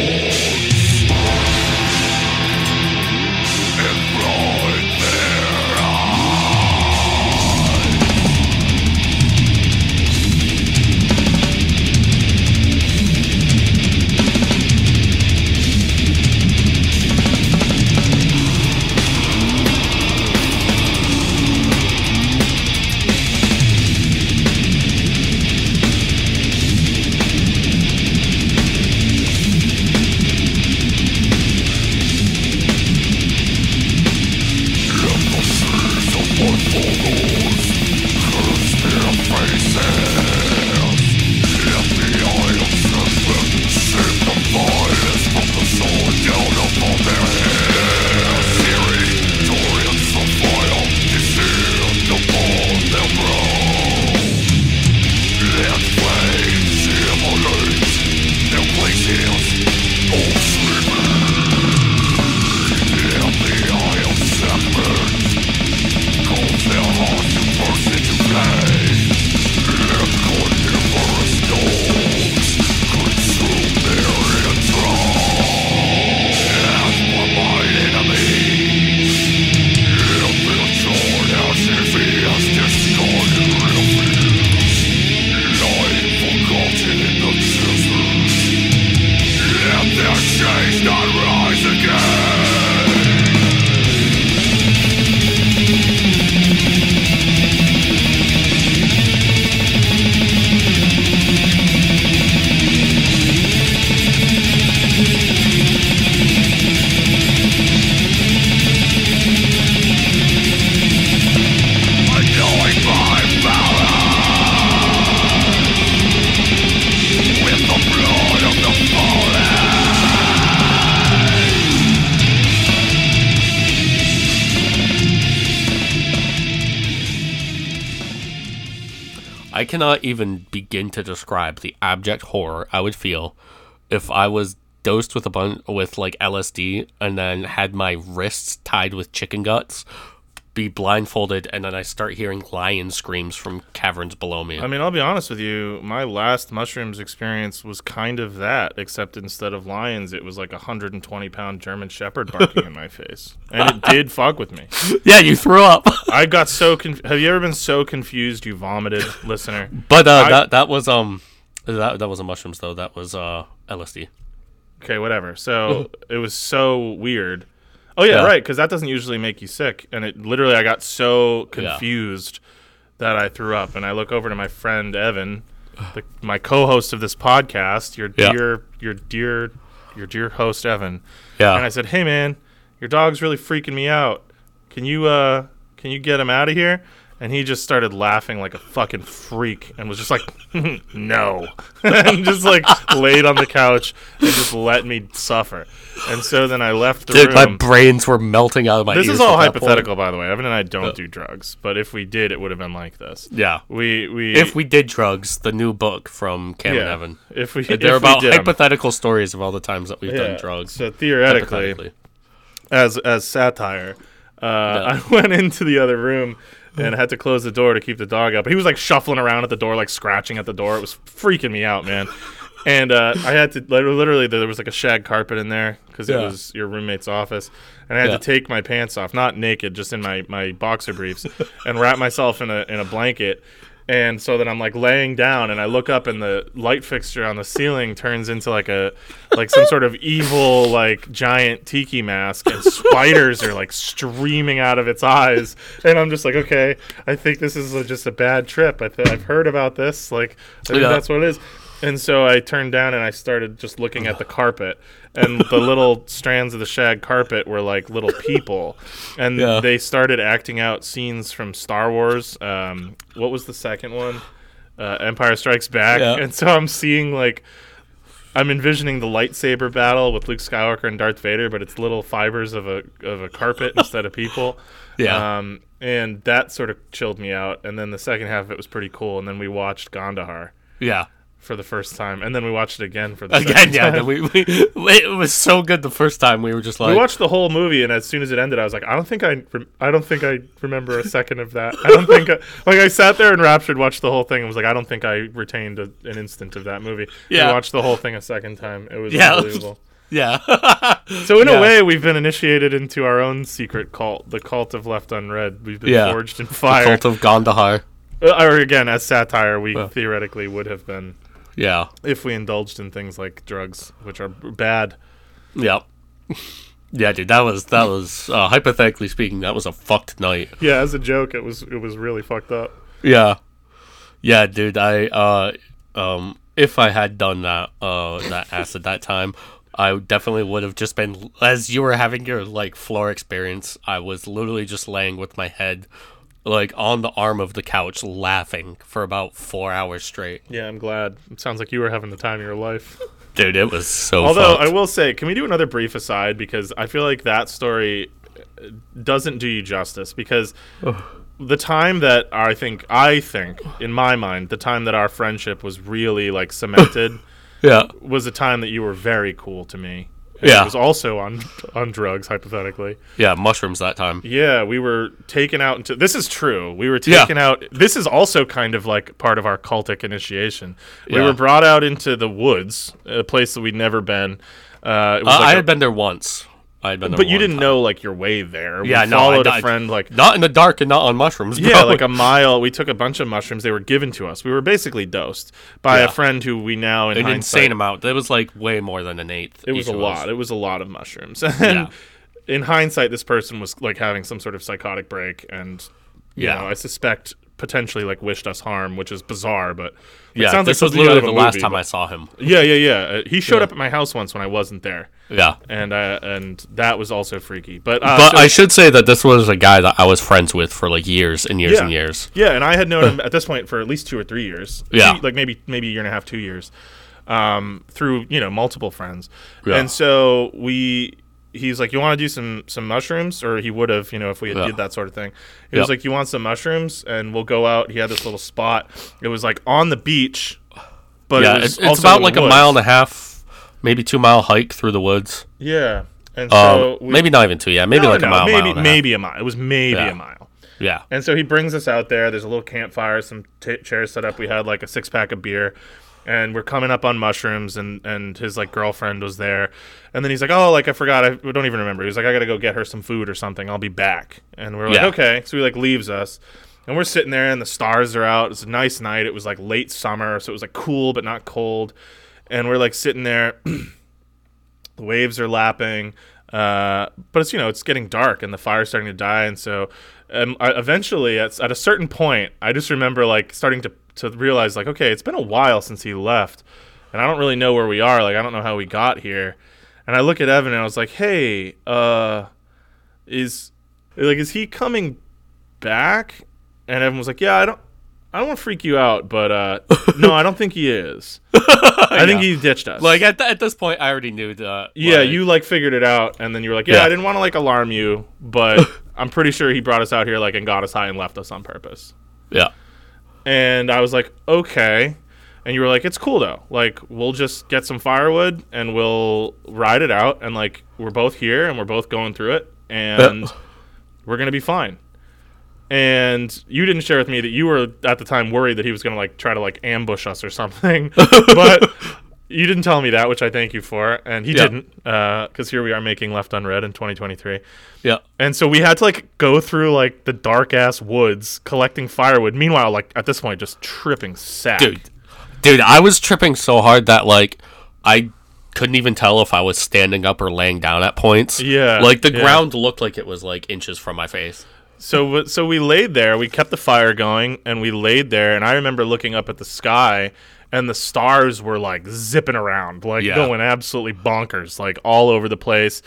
cannot even begin to describe the abject horror I would feel if I was dosed with a bun with like LSD and then had my wrists tied with chicken guts, be blindfolded, and then I start hearing lion screams from caverns below me. I mean, I'll be honest with you. My last mushrooms experience was kind of that, except instead of lions, it was like a 120 pound German Shepherd barking in my face, and it did fuck with me. yeah, you threw up. I got so. Conf- Have you ever been so confused you vomited, listener? but uh, I- that that was um that that wasn't mushrooms though. That was uh LSD. Okay, whatever. So it was so weird. Oh yeah, Yeah. right. Because that doesn't usually make you sick, and it literally I got so confused that I threw up. And I look over to my friend Evan, the, my co-host of this podcast, your Yeah. dear, your dear, your dear host Evan. Yeah. And I said, "Hey man, your dog's really freaking me out. Can you uh, can you get him out of here?" And he just started laughing like a fucking freak and was just like, "No," and just like laid on the couch and just let me suffer. And so then I left the Dude, room. my brains were melting out of my head. this is all hypothetical, by the way. Evan and I don't do drugs, but if we did, it would have been like this. Yeah. We we If we did drugs, the new book from Cam and Evan. if we They're if we about did 'em. hypothetically stories of all the times that we've Yeah, done drugs. So theoretically, as as satire. Uh, I went into the other room and had to close the door to keep the dog out. But he was like shuffling around at the door, like scratching at the door. It was freaking me out, man. And uh, I had to literally there was like a shag carpet in there because it Yeah. was your roommate's office, and I had Yeah. to take my pants off, not naked, just in my my boxer briefs, and wrap myself in a in a blanket. And so then I'm like laying down, and I look up, and the light fixture on the ceiling turns into like a like some sort of evil like giant tiki mask, and spiders are like streaming out of its eyes. And I'm just like, okay, I think this is a, just a bad trip. I th- I've heard about this. Like, I think Yeah. that's what it is. And so I turned down and I started just looking at the carpet, and the little strands of the shag carpet were like little people, and Yeah. they started acting out scenes from Star Wars. Um, what was the second one? Uh, Empire Strikes Back. Yeah. And so I'm seeing like. I'm envisioning the lightsaber battle with Luke Skywalker and Darth Vader, but it's little fibers of a of a carpet instead of people. Yeah. Um, and that sort of chilled me out. And then the second half of it was pretty cool. And then we watched Gandahar yeah. For the first time, and then we watched it again for the Again, second yeah. we, we, it was so good the first time. We were just like, we watched the whole movie, and as soon as it ended, I was like, I don't think I, I don't think I remember a second of that. I don't think, I, like, I sat there and raptured, watched the whole thing, and was like, I don't think I retained a, an instant of that movie. Yeah. we watched the whole thing a second time. It was Yeah. unbelievable. yeah. So in Yeah. a way, we've been initiated into our own secret cult, the cult of Left Unread. We've been Yeah. forged in fire. Cult of Gandahar. Uh, or again, as satire, we theoretically would have been Yeah. if we indulged in things like drugs, which are bad. Yep. Yeah, dude, that was that was uh, hypothetically speaking, that was a fucked night. Yeah, as a joke, it was it was really fucked up. Yeah. Yeah, dude, I uh um if I had done that uh that acid that time, I definitely would have just been as you were having your like floor experience, I was literally just laying with my head like on the arm of the couch laughing for about 4 hours straight. Yeah, I'm glad. It sounds like you were having the time of your life. Dude, it was so Although fucked. I will say, can we do another brief aside because I feel like that story uh, doesn't do you justice because the time that I think I think in my mind the time that our friendship was really like cemented yeah. was a time that you were very cool to me. Yeah. It was also on on drugs hypothetically. Yeah, mushrooms that time. Yeah, we were taken out into. This is true. We were Yeah. taken out. This is also kind of like part of our cultic initiation. We Yeah. were brought out into the woods, a place that we'd never been. Uh, it was Uh, like I a- had been there once. I had been there but you didn't time. know like your way there. Yeah, we no, I- followed I- a friend like. Not in the dark and not on mushrooms. Bro. Yeah, like a mile. We took a bunch of mushrooms. They were given to us. We were basically dosed by Yeah. a friend who we now in an insane amount. It was like way more than an eighth. It was a lot. us. It was a lot of mushrooms. And Yeah. in hindsight, this person was like having some sort of psychotic break, and you Yeah. know, I suspect potentially like wished us harm, which is bizarre. But it Yeah, sounds this like was literally the a last time I saw him. Yeah, yeah, yeah. Uh, he showed up at my house once when I wasn't there, Yeah, and uh, and that was also freaky. But uh, but so- I should say that this was a guy that I was friends with for like years and years Yeah. and years. Yeah, and I had known him at this point for at least two or three years. Yeah. like maybe maybe a year and a half, two years, um, through you know multiple friends. Yeah. And so we he's like, "You want to do some some mushrooms?" Or he would have, you know, if we had Yeah. did that sort of thing. He was like, "You want some mushrooms?" And we'll go out. He had this little spot. It was like on the beach, but yeah, it it's, it's about like the a mile and a half, maybe two mile hike through the woods. Yeah, and Um, so we, maybe not even two. Yeah, maybe no, like no, a mile, maybe mile and a half. maybe a mile. It was maybe Yeah. a mile. Yeah, And so he brings us out there. There's a little campfire, some t- chairs set up. We had like a six pack of beer, and we're coming up on mushrooms. And and his like girlfriend was there, and then he's like, "Oh, like I forgot. I don't even remember." He was like, "I gotta go get her some food or something. I'll be back." And we're like, Yeah. "Okay." So he like leaves us, and we're sitting there, and the stars are out. It's a nice night. It was like late summer, so it was like cool but not cold. And we're like sitting there. the waves are lapping uh, but it's you know it's getting dark and the fire's starting to die and so um, I, eventually at, at a certain point i just remember like starting to, to realize like okay it's been a while since he left and i don't really know where we are like i don't know how we got here and i look at evan and i was like hey uh is like is he coming back and evan was like yeah i don't i don't want to freak you out but uh no i don't think he is i think he ditched us like at, th- at this point, I already knew the. yeah, like- you like figured it out, and then you were like, "Yeah, Yeah. I didn't want to like alarm you, but I'm pretty sure he brought us out here like and got us high and left us on purpose." Yeah, And I was like, "Okay," and you were like, "It's cool though. Like, we'll just get some firewood and we'll ride it out, and like we're both here and we're both going through it, and we're gonna be fine." And you didn't share with me that you were at the time worried that he was gonna like try to like ambush us or something, but you didn't tell me that, which I thank you for, and he Yeah. didn't, uh, because here we are making Left Unread in 2023, yeah. and so we had to like go through like the dark ass woods collecting firewood. Meanwhile, like at this point, just tripping sack. dude dude i was tripping so hard that like i couldn't even tell if i was standing up or laying down at points Yeah, like the yeah. ground looked like it was like inches from my face So so we laid there. We kept the fire going, and we laid there. And I remember looking up at the sky, and the stars were like zipping around, like Yeah. going absolutely bonkers, like all over the place.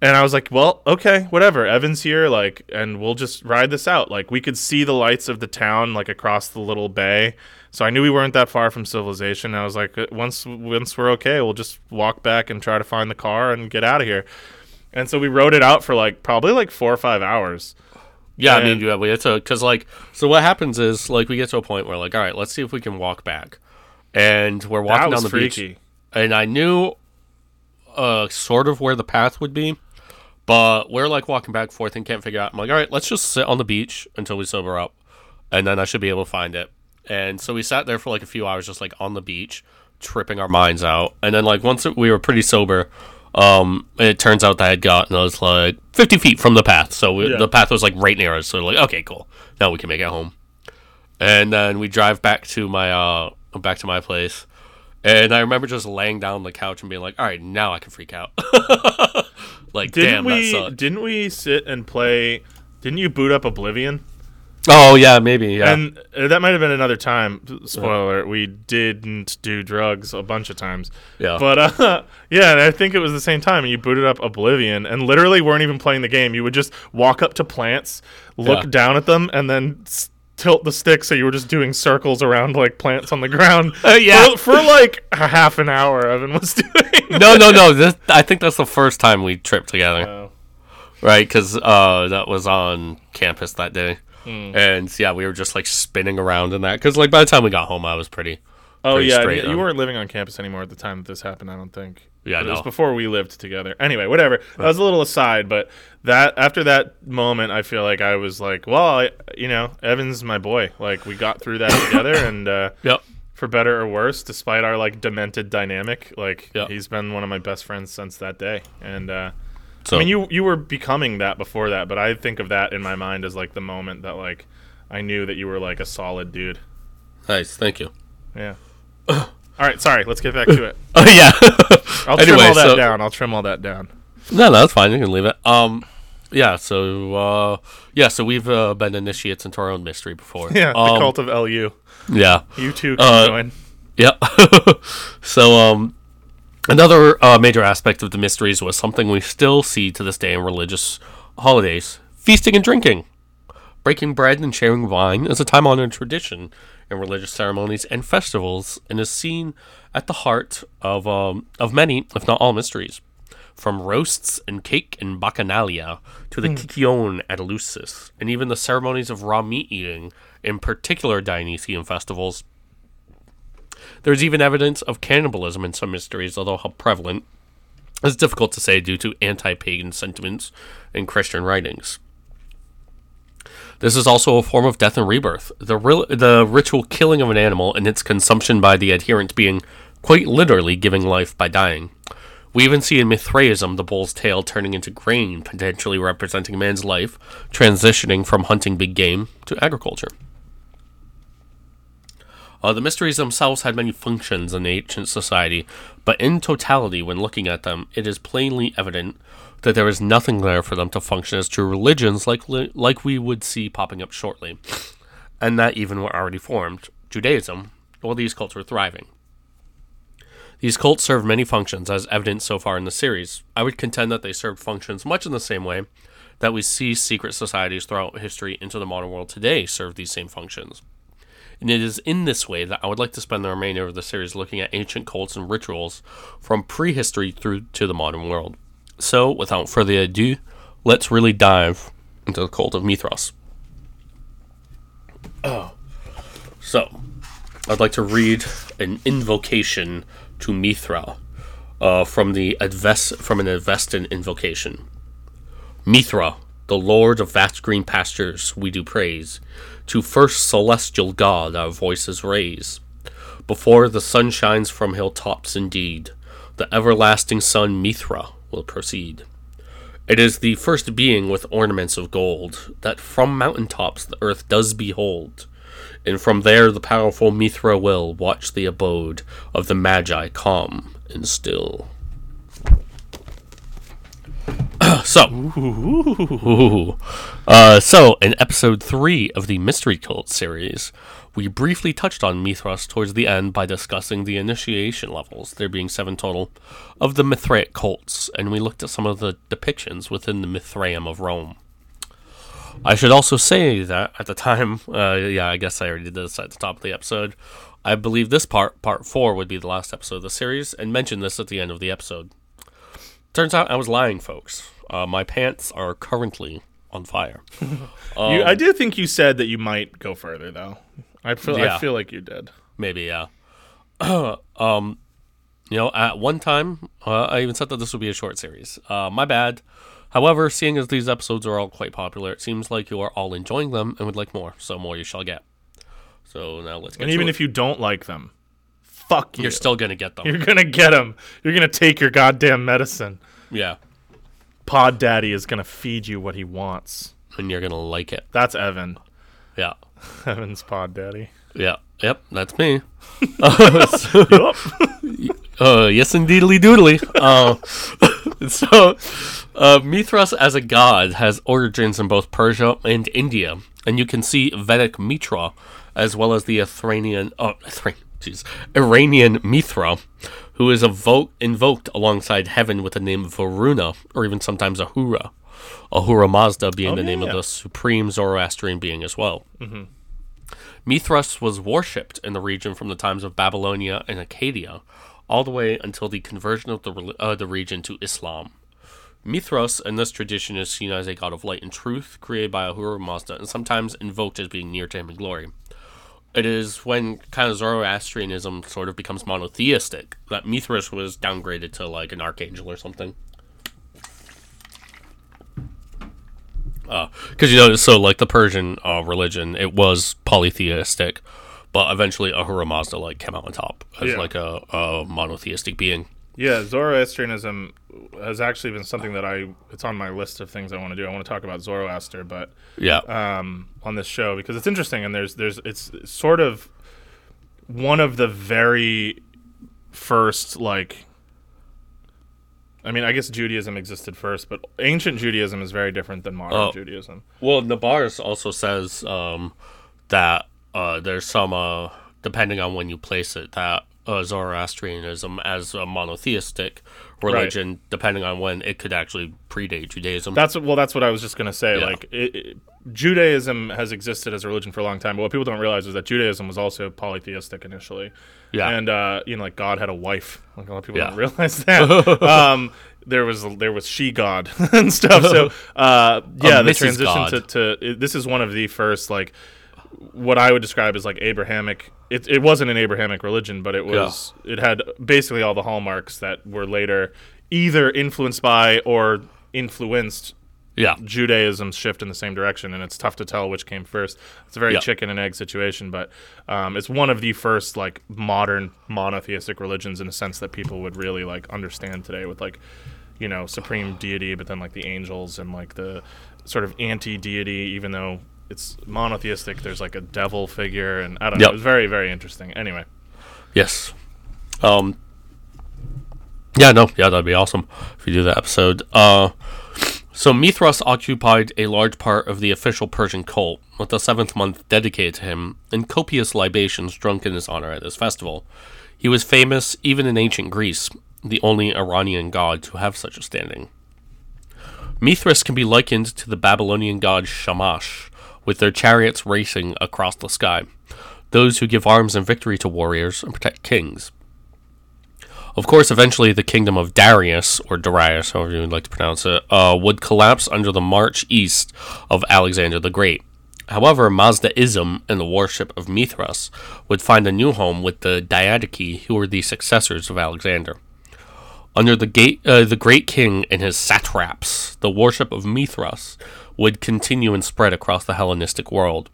And I was like, well, okay, whatever. Evan's here, like, and we'll just ride this out. Like, we could see the lights of the town, like across the little bay. So I knew we weren't that far from civilization. I was like, uh, once once we're okay, we'll just walk back and try to find the car and get out of here. And so we rode it out for like probably like four or five hours. Yeah, I mean, yeah, we had to because like so. What happens is like we get to a point where like, all right, let's see if we can walk back, and we're walking down the freaky. beach, and I knew, uh, sort of where the path would be, but we're like walking back and forth and can't figure out. I'm like, all right, let's just sit on the beach until we sober up, and then I should be able to find it. And so we sat there for like a few hours, just like on the beach, tripping our minds out. And then like once we were pretty sober, um, it turns out that I had gotten us like 50 feet from the path. So we, Yeah. the path was like right near us. So we're like, okay, cool. Now we can make it home. And then we drive back to my uh back to my place. And I remember just laying down on the couch and being like, all right, now I can freak out. like, Didn't damn, we? that sucked. Didn't we sit and play? Didn't you boot up Oblivion? Oh, yeah, maybe. Yeah. And uh, that might have been another time. Spoiler: We didn't do drugs a bunch of times. Yeah. But uh, yeah, and I think it was the same time. You booted up Oblivion, and literally weren't even playing the game. You would just walk up to plants, look Yeah. down at them, and then tilt the stick so you were just doing circles around like plants on the ground. Uh, yeah. For, for like a half an hour, Evan was doing. no, no, no. This, I think that's the first time we tripped together. Oh. right? Because uh, that was on campus that day, Hmm. and yeah, we were just like spinning around in that. Because like by the time we got home, I was pretty. Oh pretty yeah, straight you weren't living on campus anymore at the time that this happened. I don't think. Yeah, But it was before we lived together. Anyway, whatever. That was a little aside, but that after that moment, I feel like I was like, well, I, you know, Evan's my boy. Like we got through that together, and uh, Yep. for better or worse, despite our like demented dynamic, like Yeah. he's been one of my best friends since that day. And uh, So I mean, you you were becoming that before that, but I think of that in my mind as like the moment that like I knew that you were like a solid dude. nice. Thank you. Yeah. All right, sorry. Let's get back to it. Oh yeah. I'll trim Anyway, all that so- down. I'll trim all that down. no, no, that's fine. You can leave it. Um. Yeah. So. Uh. Yeah. So we've uh, been initiates into our own mystery before. Yeah, the Um, cult of LU. Yeah. You too can uh, join. Yep. so, um, another uh, major aspect of the mysteries was something we still see to this day in religious holidays feasting and drinking. Breaking bread and sharing wine is a time honored tradition in religious ceremonies and festivals and is seen at the heart of, um, of many, if not all, mysteries. from roasts and cake and bacchanalia to the kykeon at Eleusis, and even the ceremonies of raw meat eating, in particular Dionysian festivals. There's even evidence of cannibalism in some mysteries, although how prevalent is difficult to say due to anti pagan sentiments in Christian writings. This is also a form of death and rebirth. The, ril- the ritual killing of an animal and its consumption by the adherent being quite literally giving life by dying. We even see in Mithraism the bull's tail turning into grain, potentially representing man's life, transitioning from hunting big game to agriculture. Uh, the mysteries themselves had many functions in ancient society, but in totality, when looking at them, it is plainly evident that there is nothing there for them to function as true religions like, like we would see popping up shortly, and that even were already formed. Judaism, well, these cults were thriving. These cults served many functions, as evident so far in the series. I would contend that they served functions much in the same way that we see secret societies throughout history into the modern world today serve these same functions. And it is in this way that I would like to spend the remainder of the series looking at ancient cults and rituals from prehistory through to the modern world. So, without further ado, let's really dive into the cult of Mithras. Oh. So, I'd like to read an invocation to Mithra uh, from the Advest from an Avestan invocation. Mithra, the Lord of vast green pastures, we do praise. To first celestial God our voices raise. Before the sun shines from hilltops indeed, the everlasting sun Mithra will proceed. It is the first being with ornaments of gold that from mountain tops the earth does behold, and from there the powerful Mithra will watch the abode of the Magi calm and still. so, ooh, uh, so in episode three of the Mystery Cult series, we briefly touched on Mithras towards the end by discussing the initiation levels, there being seven total, of the Mithraic cults, and we looked at some of the depictions within the Mithraeum of Rome. I should also say that at the time, uh, yeah, I guess I already did this at the top of the episode. I believe this part, part four, would be the last episode of the series, and mentioned this at the end of the episode. Turns out I was lying, folks. Uh, my pants are currently on fire. you, I do think you said that you might go further, though. I feel Yeah. I feel like you did. Maybe, yeah. um, you know, at one time, uh, I even said that this would be a short series. Uh, my bad. However, seeing as these episodes are all quite popular, it seems like you are all enjoying them and would like more. So more you shall get. So now let's get. And even it. if you don't like them, fuck you. you're still gonna get them, You're gonna get them. You're gonna take your goddamn medicine. yeah, Pod Daddy is gonna feed you what he wants. and you're gonna like it. That's Evan. Yeah, Evan's Pod Daddy. yeah, yep. That's me. Uh, so-. Uh, yes, indeedly doodly. Uh, so, uh, Mithras as a god has origins in both Persia and India, and you can see Vedic Mitra as well as the Athranian, oh, Athra- jeez, Iranian Mithra, who is evo- invoked alongside heaven with the name Varuna, or even sometimes Ahura. Ahura Mazda being Oh, the name yeah. of the supreme Zoroastrian being as well. Mithras was worshipped in the region from the times of Babylonia and Acadia, all the way until the conversion of the, uh, the region to Islam. Mithras in this tradition is seen as a god of light and truth, created by Ahura Mazda, and sometimes invoked as being near to him in glory. It is when kind of Zoroastrianism sort of becomes monotheistic that Mithras was downgraded to like an archangel or something. Because you know, so like the Persian uh, religion, it was polytheistic, but eventually Ahura Mazda like came out on top as Yeah. like a, a monotheistic being. Yeah, Zoroastrianism has actually been something that I. It's on my list of things I want to do. I want to talk about Zoroaster, but Yeah, um, on this show because it's interesting and there's there's it's sort of one of the very first like I mean I guess Judaism existed first but ancient Judaism is very different than modern Oh. Judaism. Well, Nabarz also says um, that uh, there's some, uh, depending on when you place it, that uh, Zoroastrianism as a monotheistic religion, depending on when it could actually predate Judaism. That's well that's what I was just going to say Yeah. like it, it- Judaism has existed as a religion for a long time but what people don't realize is that Judaism was also polytheistic initially. yeah, and uh, you know, like God had a wife. Like a lot of people Yeah. don't realize that. um, there was there was she god and stuff. So uh, yeah, the transition God. to, to this is one of the first like what I would describe as like Abrahamic. It, it wasn't an Abrahamic religion, but it was it had basically all the hallmarks that were later either influenced by or influenced Yeah. Judaism's shift in the same direction, and it's tough to tell which came first. It's a very Yeah. chicken and egg situation, but um, it's one of the first like modern monotheistic religions in a sense that people would really like understand today with like you know supreme deity, but then like the angels and like the sort of anti-deity, even though it's monotheistic. There's like a devil figure, and I don't know. Yep. It was very very interesting. Anyway, Yes. Um. Yeah, no, yeah, that'd be awesome if you do that episode. Uh, so Mithras occupied a large part of the official Persian cult, with the seventh month dedicated to him, and copious libations drunk in his honor at this festival. He was famous even in ancient Greece, the only Iranian god to have such a standing. Mithras can be likened to the Babylonian god Shamash, with their chariots racing across the sky, those who give arms and victory to warriors and protect kings. Of course, eventually the kingdom of Darius, or Darius, however you would like to pronounce it, uh, would collapse under the march east of Alexander the Great. However, Mazdaism and the worship of Mithras would find a new home with the Diadochi, who were the successors of Alexander. Under the, gate, uh, the great king and his satraps, the worship of Mithras would continue and spread across the Hellenistic world.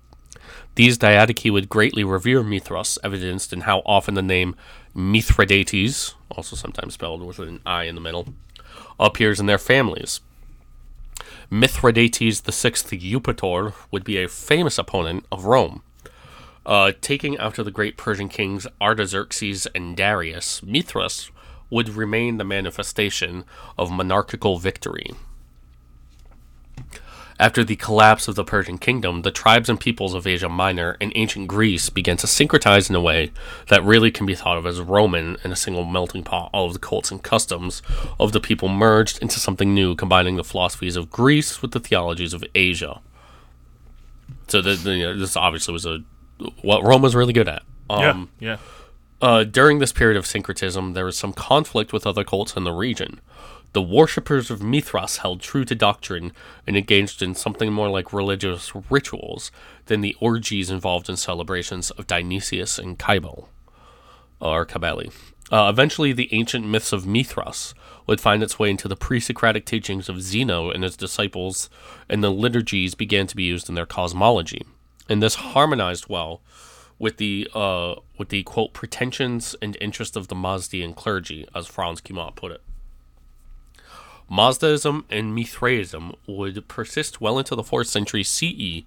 These Diadochi would greatly revere Mithras, evidenced in how often the name Mithridates, also sometimes spelled with an I in the middle, appears in their families. Mithridates VI Eupator would be a famous opponent of Rome. Uh, taking after the great Persian kings Artaxerxes and Darius, Mithras would remain the manifestation of monarchical victory. After the collapse of the Persian kingdom, the tribes and peoples of Asia Minor and ancient Greece began to syncretize in a way that really can be thought of as Roman in a single melting pot. All of the cults and customs of the people merged into something new, combining the philosophies of Greece with the theologies of Asia. So the, the, you know, this obviously was a what Rome was really good at. Um, yeah, yeah. uh, during this period of syncretism, there was some conflict with other cults in the region. The worshippers of Mithras held true to doctrine and engaged in something more like religious rituals than the orgies involved in celebrations of Dionysius and Cybele, or Cybele. Uh, eventually, the ancient myths of Mithras would find its way into the pre-Socratic teachings of Zeno and his disciples, and the liturgies began to be used in their cosmology. And this harmonized well with the uh, with the quote pretensions and interest of the Mazdean clergy, as Franz Cumont put it. Mazdaism and Mithraism would persist well into the 4th century CE,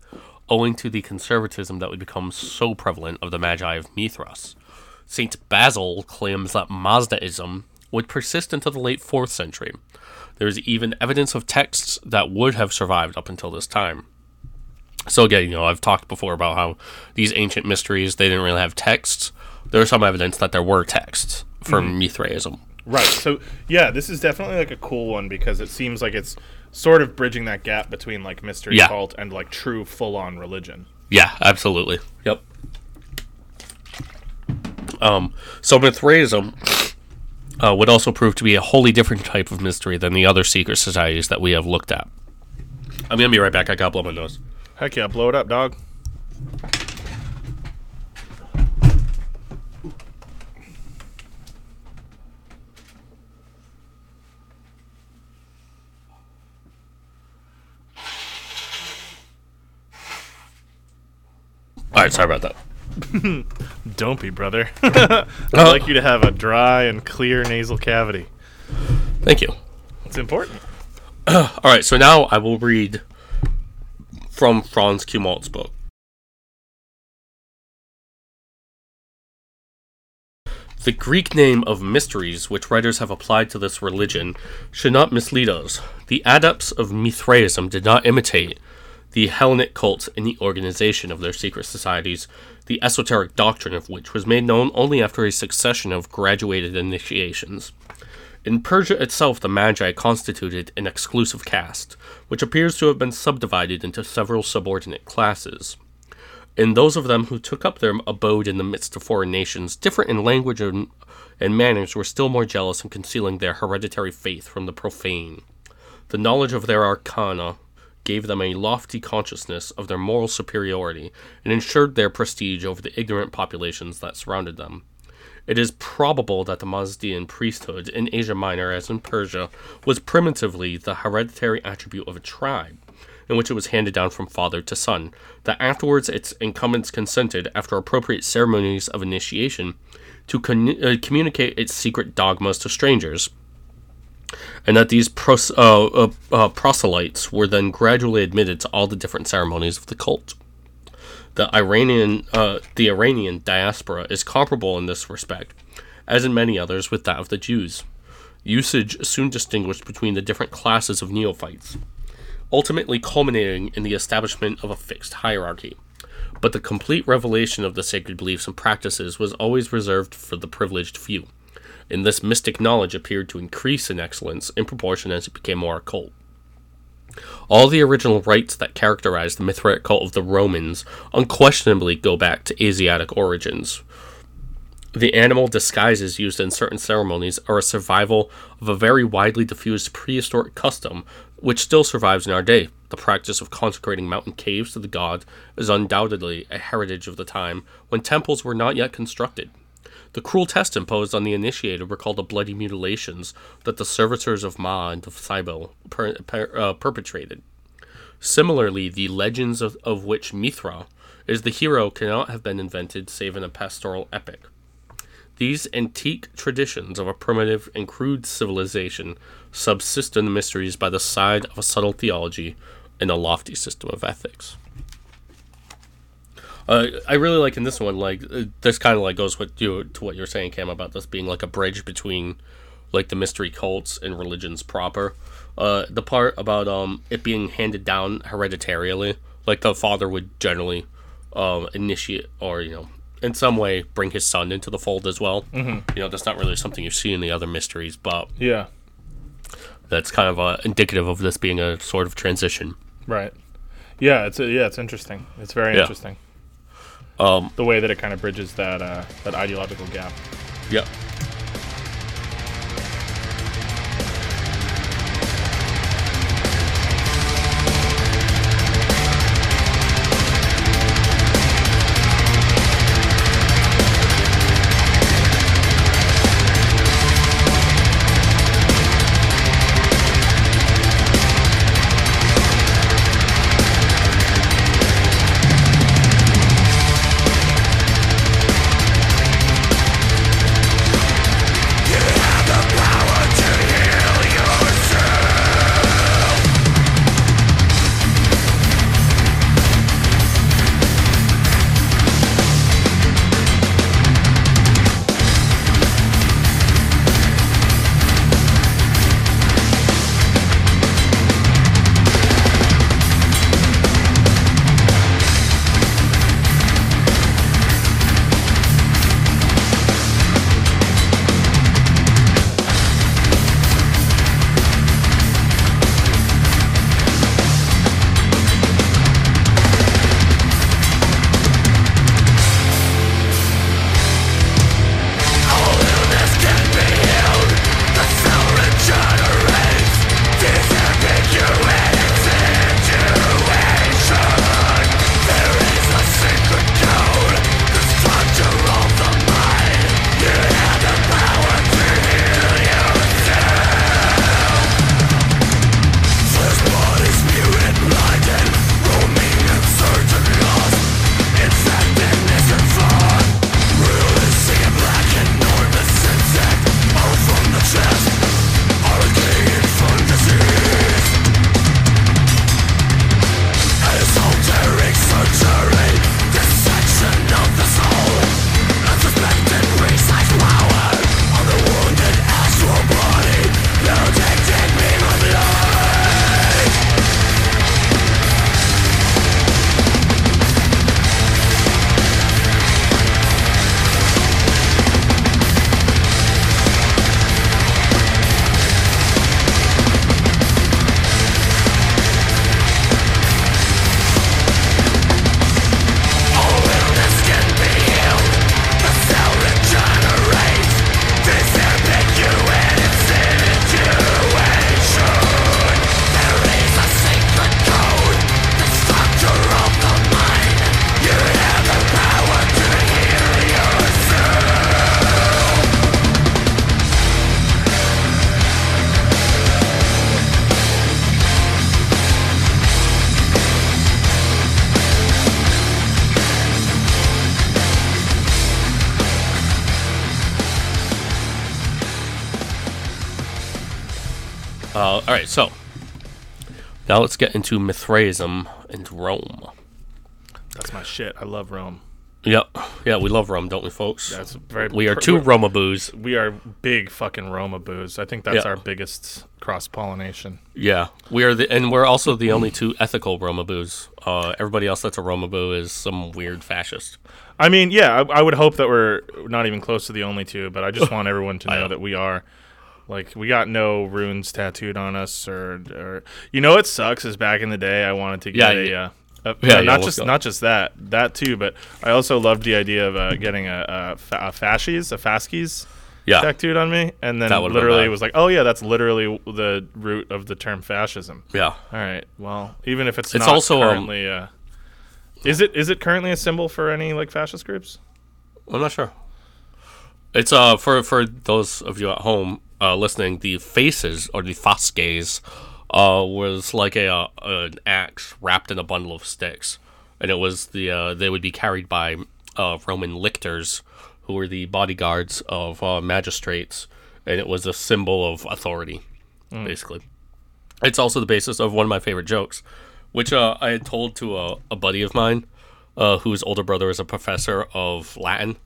owing to the conservatism that would become so prevalent of the Magi of Mithras. Saint Basil claims that Mazdaism would persist into the late 4th century. There is even evidence of texts that would have survived up until this time. So again, you know, I've talked before about how these ancient mysteries they didn't really have texts. There's some evidence that there were texts for mm-hmm. Mithraism. Right. So yeah, this is definitely like a cool one because it seems like it's sort of bridging that gap between like mystery Yeah. cult and like true full on religion. Yeah, absolutely. Yep. Um, so Mithraism uh, would also prove to be a wholly different type of mystery than the other secret societies that we have looked at. I'm gonna be right back. I gotta blow my nose. Heck yeah, blow it up, dog. All right, sorry about that. Don't be, brother. I'd like you to have a dry and clear nasal cavity. Thank you. It's important. All right, so now I will read from Franz Cumont's book. The Greek name of mysteries, which writers have applied to this religion, should not mislead us. The adepts of Mithraism did not imitate the Hellenic cults and the organization of their secret societies, the esoteric doctrine of which was made known only after a succession of graduated initiations. In Persia itself, the Magi constituted an exclusive caste, which appears to have been subdivided into several subordinate classes. In those of them who took up their abode in the midst of foreign nations, different in language and, and manners were still more jealous in concealing their hereditary faith from the profane. The knowledge of their arcana gave them a lofty consciousness of their moral superiority and ensured their prestige over the ignorant populations that surrounded them. It is probable that the Mazdean priesthood in Asia Minor, as in Persia, was primitively the hereditary attribute of a tribe, in which it was handed down from father to son, that afterwards its incumbents consented, after appropriate ceremonies of initiation, to con- uh, communicate its secret dogmas to strangers, and that these pros- uh, uh, uh, proselytes were then gradually admitted to all the different ceremonies of the cult. The Iranian, uh, the Iranian diaspora is comparable in this respect, as in many others, with that of the Jews. Usage soon distinguished between the different classes of neophytes, ultimately culminating in the establishment of a fixed hierarchy. But the complete revelation of the sacred beliefs and practices was always reserved for the privileged few and this mystic knowledge appeared to increase in excellence in proportion as it became more occult. All the original rites that characterized the Mithric cult of the Romans unquestionably go back to Asiatic origins. The animal disguises used in certain ceremonies are a survival of a very widely diffused prehistoric custom which still survives in our day. The practice of consecrating mountain caves to the god is undoubtedly a heritage of the time when temples were not yet constructed. The cruel test imposed on the initiated were called the bloody mutilations that the servitors of Ma and of Cybele per, per, uh, perpetrated. Similarly, the legends of, of which Mithra is the hero cannot have been invented save in a pastoral epic. These antique traditions of a primitive and crude civilization subsist in the mysteries by the side of a subtle theology and a lofty system of ethics. Uh, I really like in this one, like uh, this kind of like goes with you to what you're saying, Cam, about this being like a bridge between like the mystery cults and religions proper. Uh, the part about um it being handed down hereditarily, like the father would generally um initiate or you know in some way bring his son into the fold as well. Mm-hmm. You know, that's not really something you see in the other mysteries, but Yeah. that's kind of uh, indicative of this being a sort of transition. Right. Yeah, it's yeah, it's interesting. It's very Yeah. interesting. Um, The way that it kind of bridges that uh, that ideological gap. Yep. Uh, now let's get into Mithraism and Rome. That's my shit. I love Rome. Yep, yeah, we love Rome, don't we, folks? That's very. we are two Roma boos. We are big fucking Roma boos. I think that's Yeah. our biggest cross pollination. Yeah, we are the, and we're also the only two ethical Roma boos. Uh, everybody else that's a Roma boo is some weird fascist. I mean, yeah, I, I would hope that we're not even close to the only two, but I just want everyone to know know. that we are. Like, we got no runes tattooed on us, or, or you know, what sucks is back in the day, I wanted to Yeah, get a, yeah. uh, a Yeah, no, yeah, not just not just that, that too, but I also loved the idea of uh, getting a, a, a fascies, a fascies Yeah, tattooed on me, and then literally was like, oh yeah, that's literally the root of the term fascism. yeah. All right. Well, even if it's It's not also, um, currently, uh, is it is it currently a symbol for any like fascist groups? I'm not sure. It's uh for for those of you at home uh, listening, the faces or the fasces uh was like a uh, an axe wrapped in a bundle of sticks, and it was the uh, they would be carried by uh, Roman lictors, who were the bodyguards of uh, magistrates, and it was a symbol of authority, basically. It's also the basis of one of my favorite jokes, which uh, I had told to a, a buddy of mine, uh, whose older brother is a professor of Latin.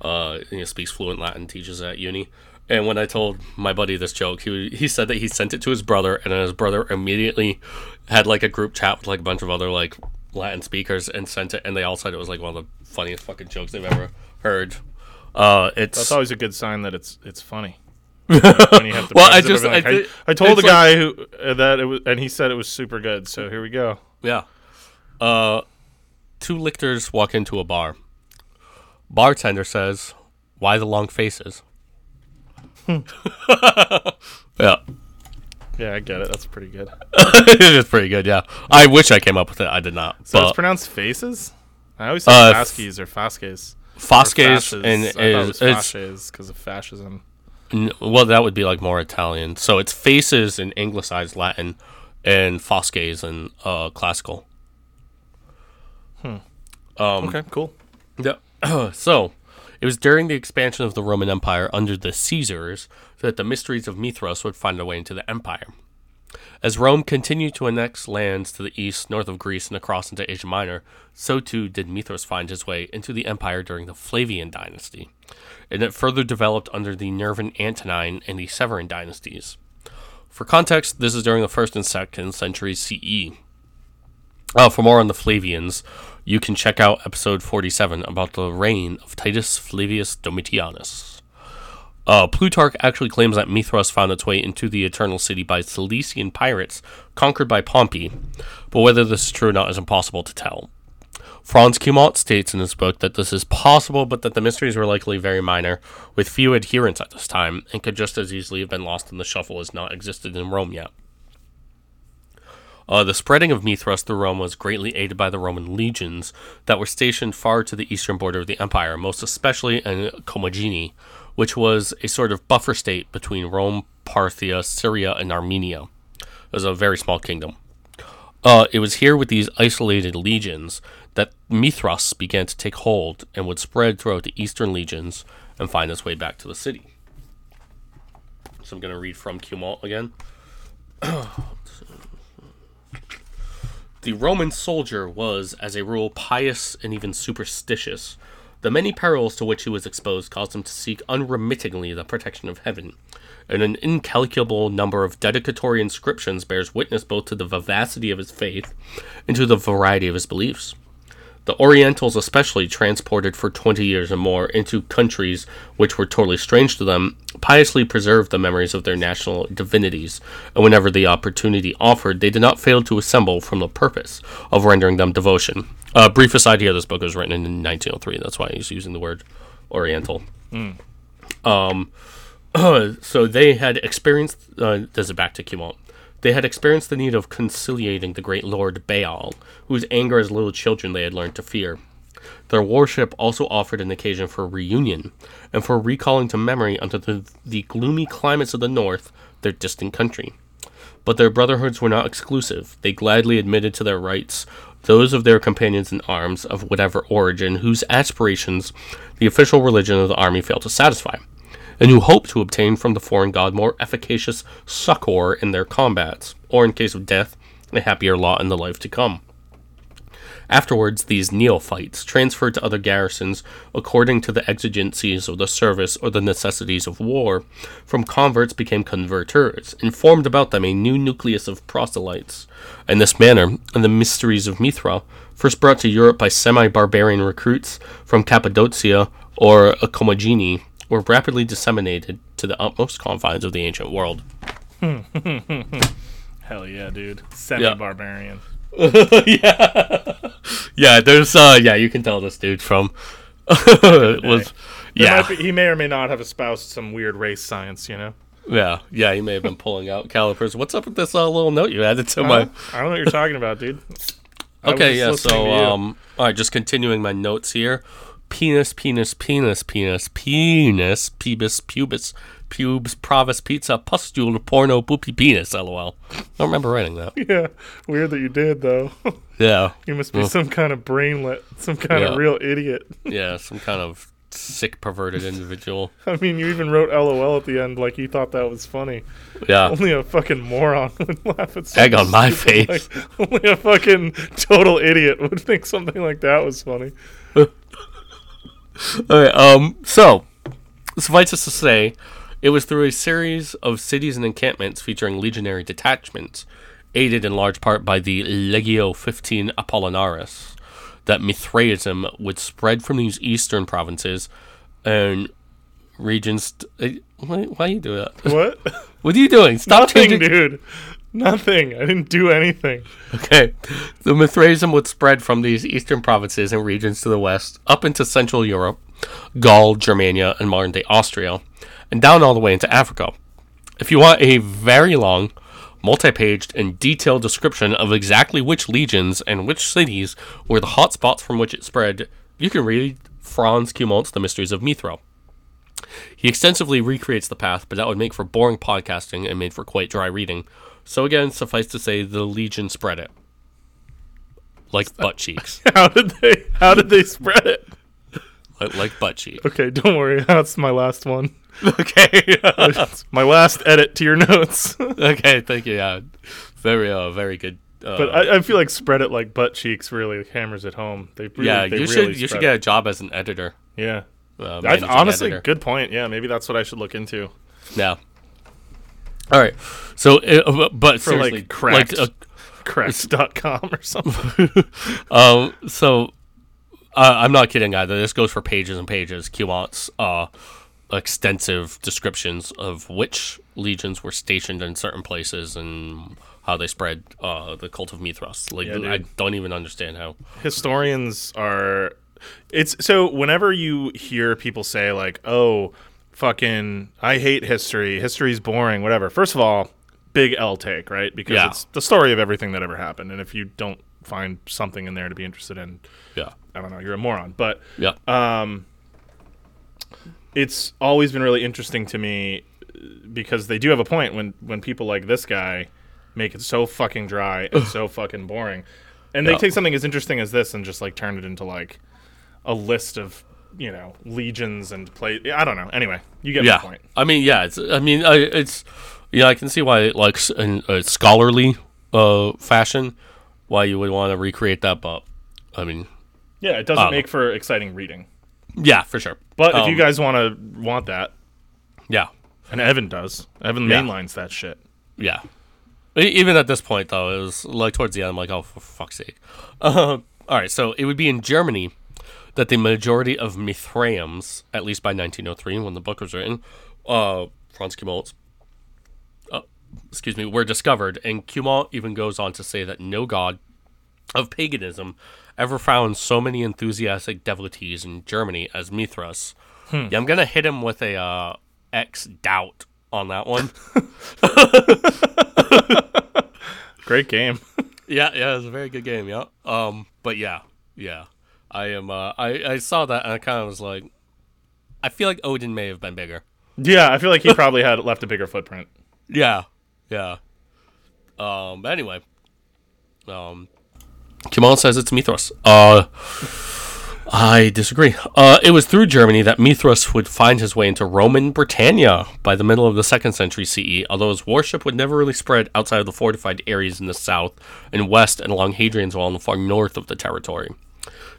Uh, he speaks fluent Latin, teaches at uni. And when I told my buddy this joke, he he said that he sent it to his brother, and then his brother immediately had like a group chat with like a bunch of other like Latin speakers and sent it, and they all said it was like one of the funniest fucking jokes they've ever heard. Uh, it's That's always a good sign that it's it's funny. you Well, I just- like, I I, did- I told the guy who uh, that it was, and he said it was super good. So here we go. Yeah. Uh, two lictors walk into a bar. Bartender says, "Why the long faces?" yeah, Yeah, I get it. That's pretty good. it's pretty good. Yeah, I wish I came up with it. I did not. So but it's pronounced faces. I always say Uh, fasces or fasces. or Fasces fasces. and I it is it's fasces because of fascism. n- well, that would be like more Italian. So it's faces in anglicized Latin, and Fosques in uh, classical. Um, Okay, cool. Yeah. so, it was during the expansion of the Roman Empire under the Caesars that the mysteries of Mithras would find their way into the empire. As Rome continued to annex lands to the east, north of Greece, and across into Asia Minor, so too did Mithras find his way into the empire during the Flavian dynasty, and it further developed under the Nervan Antonine and the Severan dynasties. For context, this is during the first and second centuries CE. Uh, for more on the Flavians, you can check out episode 47 about the reign of Titus Flavius Domitianus. Uh, Plutarch actually claims that Mithras found its way into the Eternal City by Cilician pirates conquered by Pompey, but whether this is true or not is impossible to tell. Franz Cumont states in his book that this is possible, but that the mysteries were likely very minor, with few adherents at this time, and could just as easily have been lost in the shuffle as not existed in Rome yet. Uh, the spreading of Mithras through Rome was greatly aided by the Roman legions that were stationed far to the eastern border of the empire, most especially in Commagene, which was a sort of buffer state between Rome, Parthia, Syria, and Armenia. It was a very small kingdom. Uh, it was here with these isolated legions that Mithras began to take hold and would spread throughout the eastern legions and find its way back to the city. So I'm going to read from Cumont again. The Roman soldier was, as a rule, pious and even superstitious. The many perils to which he was exposed caused him to seek unremittingly the protection of heaven, and an incalculable number of dedicatory inscriptions bears witness both to the vivacity of his faith and to the variety of his beliefs. The Orientals, especially, transported for 20 years or more into countries which were totally strange to them, piously preserved the memories of their national divinities, and whenever the opportunity offered, they did not fail to assemble from the purpose of rendering them devotion. Uh, brief aside here, this book was written in 1903, that's why he's using the word Oriental. Um, so they had experienced, uh, this is back to Cumont. They had experienced the need of conciliating the great lord Baal, whose anger as little children they had learned to fear. Their worship also offered an occasion for reunion, and for recalling to memory unto the, the gloomy climates of the north their distant country. But their brotherhoods were not exclusive. They gladly admitted to their rights those of their companions in arms of whatever origin whose aspirations the official religion of the army failed to satisfy. And who hope to obtain from the foreign god more efficacious succor in their combats, or in case of death, a happier lot in the life to come. Afterwards, these neophytes, transferred to other garrisons according to the exigencies of the service or the necessities of war, from converts became converters, and formed about them a new nucleus of proselytes. In this manner, in the mysteries of Mithra, first brought to Europe by semi barbarian recruits from Cappadocia or Commagene, were rapidly disseminated to the utmost confines of the ancient world. Hell yeah, dude. Semi barbarian. yeah, yeah. There's uh, yeah. You can tell this dude from was yeah, be- he may or may not have espoused some weird race science, you know? yeah, yeah. He may have been pulling out calipers. What's up with this uh, little note you added to my? I don't know what you're talking about, dude. Okay, yeah. So um, all right. Just continuing my notes here. Penis, penis, penis, penis, penis, pubis, pubis, pubes, provis, pizza, pustule, porno, poopy, penis. LOL. I don't remember writing that. Yeah, weird that you did though. Yeah, you must be some kind of brainlet, some kind Yeah. of real idiot. yeah. Some kind of sick, perverted individual. I mean, you even wrote LOL at the end like you thought that was funny. Yeah. Only a fucking moron would laugh at something. Egg on my face. like- only a fucking total idiot would think something like that was funny. All right. Um. So, suffice it to say, it was through a series of cities and encampments featuring legionary detachments, aided in large part by the Legio 15 Apollinaris, that Mithraism would spread from these eastern provinces and regions. eh, Why, why you do that? What? What are you doing? Stop Nothing, changing. dude. Nothing. I didn't do anything. Okay. The Mithraism would spread from these eastern provinces and regions to the west, up into Central Europe, Gaul, Germania, and modern day Austria, and down all the way into Africa. If you want a very long, multi paged, and detailed description of exactly which legions and which cities were the hot spots from which it spread, you can read Franz Cumont's The Mysteries of Mithra. He extensively recreates the path, but that would make for boring podcasting and made for quite dry reading. So again, suffice to say, the Legion spread it like butt cheeks, How did they? How did they spread it? like, like butt cheeks. Okay, don't worry. That's my last one. Okay, my last edit to your notes. okay, thank you. Yeah, very, uh, very good. Uh, but I, I feel like spread it like butt cheeks really hammers it home. They really, yeah, they you really should you should get a job as an editor. yeah. Uh, I, honestly, editor. good point. Yeah, maybe that's what I should look into. Yeah. All right. So, uh, but For, like, cracked. uh, Cracks.com or something. um, so uh, I'm not kidding either. This goes for pages and pages. Cumont's uh, extensive descriptions of which legions were stationed in certain places and how they spread uh, the cult of Mithras. Like, Yeah. I don't even understand how. Historians are. It's so whenever you hear people say like, "Oh, fucking, I hate history. History's boring. Whatever." First of all, big L take, right? Because Yeah. it's the story of everything that ever happened, and if you don't find something in there to be interested in, Yeah. I don't know, you're a moron. But Yeah. um, it's always been really interesting to me uh, because they do have a point when when people like this guy make it so fucking dry and so fucking boring, and they Yeah. take something as interesting as this and just like turn it into like a list of you know legions and play. I don't know. Anyway, you get yeah. my point. I mean, yeah. It's. I mean, I, it's. Yeah, I can see why, like, in a scholarly uh, fashion, why you would want to recreate that. But I mean, Yeah, it doesn't Um, make for exciting reading. yeah, for sure. But if you Um, guys want to want that, yeah, and Evan does, Evan Yeah. mainlines that shit. yeah. Even at this point, though, it was like towards the end. I'm like, oh, for fuck's sake. Uh, all right, so it would be in Germany that the majority of Mithraeums, at least by 1903, when the book was written, uh, Franz Cumont, uh, excuse me, were discovered. And Cumont even goes on to say that no god of paganism ever found so many enthusiastic devotees in Germany as Mithras. Yeah, I'm gonna hit him with a uh, X doubt on that one. Great game. Yeah, yeah, it was a very good game. Yeah. Um, but yeah, yeah, I am. Uh, I I saw that and I kind of was like, I feel like Odin may have been bigger. yeah, I feel like he probably had left a bigger footprint. Yeah, yeah. Um, but anyway, um, Cumont says it's Mithras. Uh, I disagree. Uh, it was through Germany that Mithras would find his way into Roman Britannia by the middle of the second century CE, although his worship would never really spread outside of the fortified areas in the south and west and along Hadrian's Wall in the far north of the territory.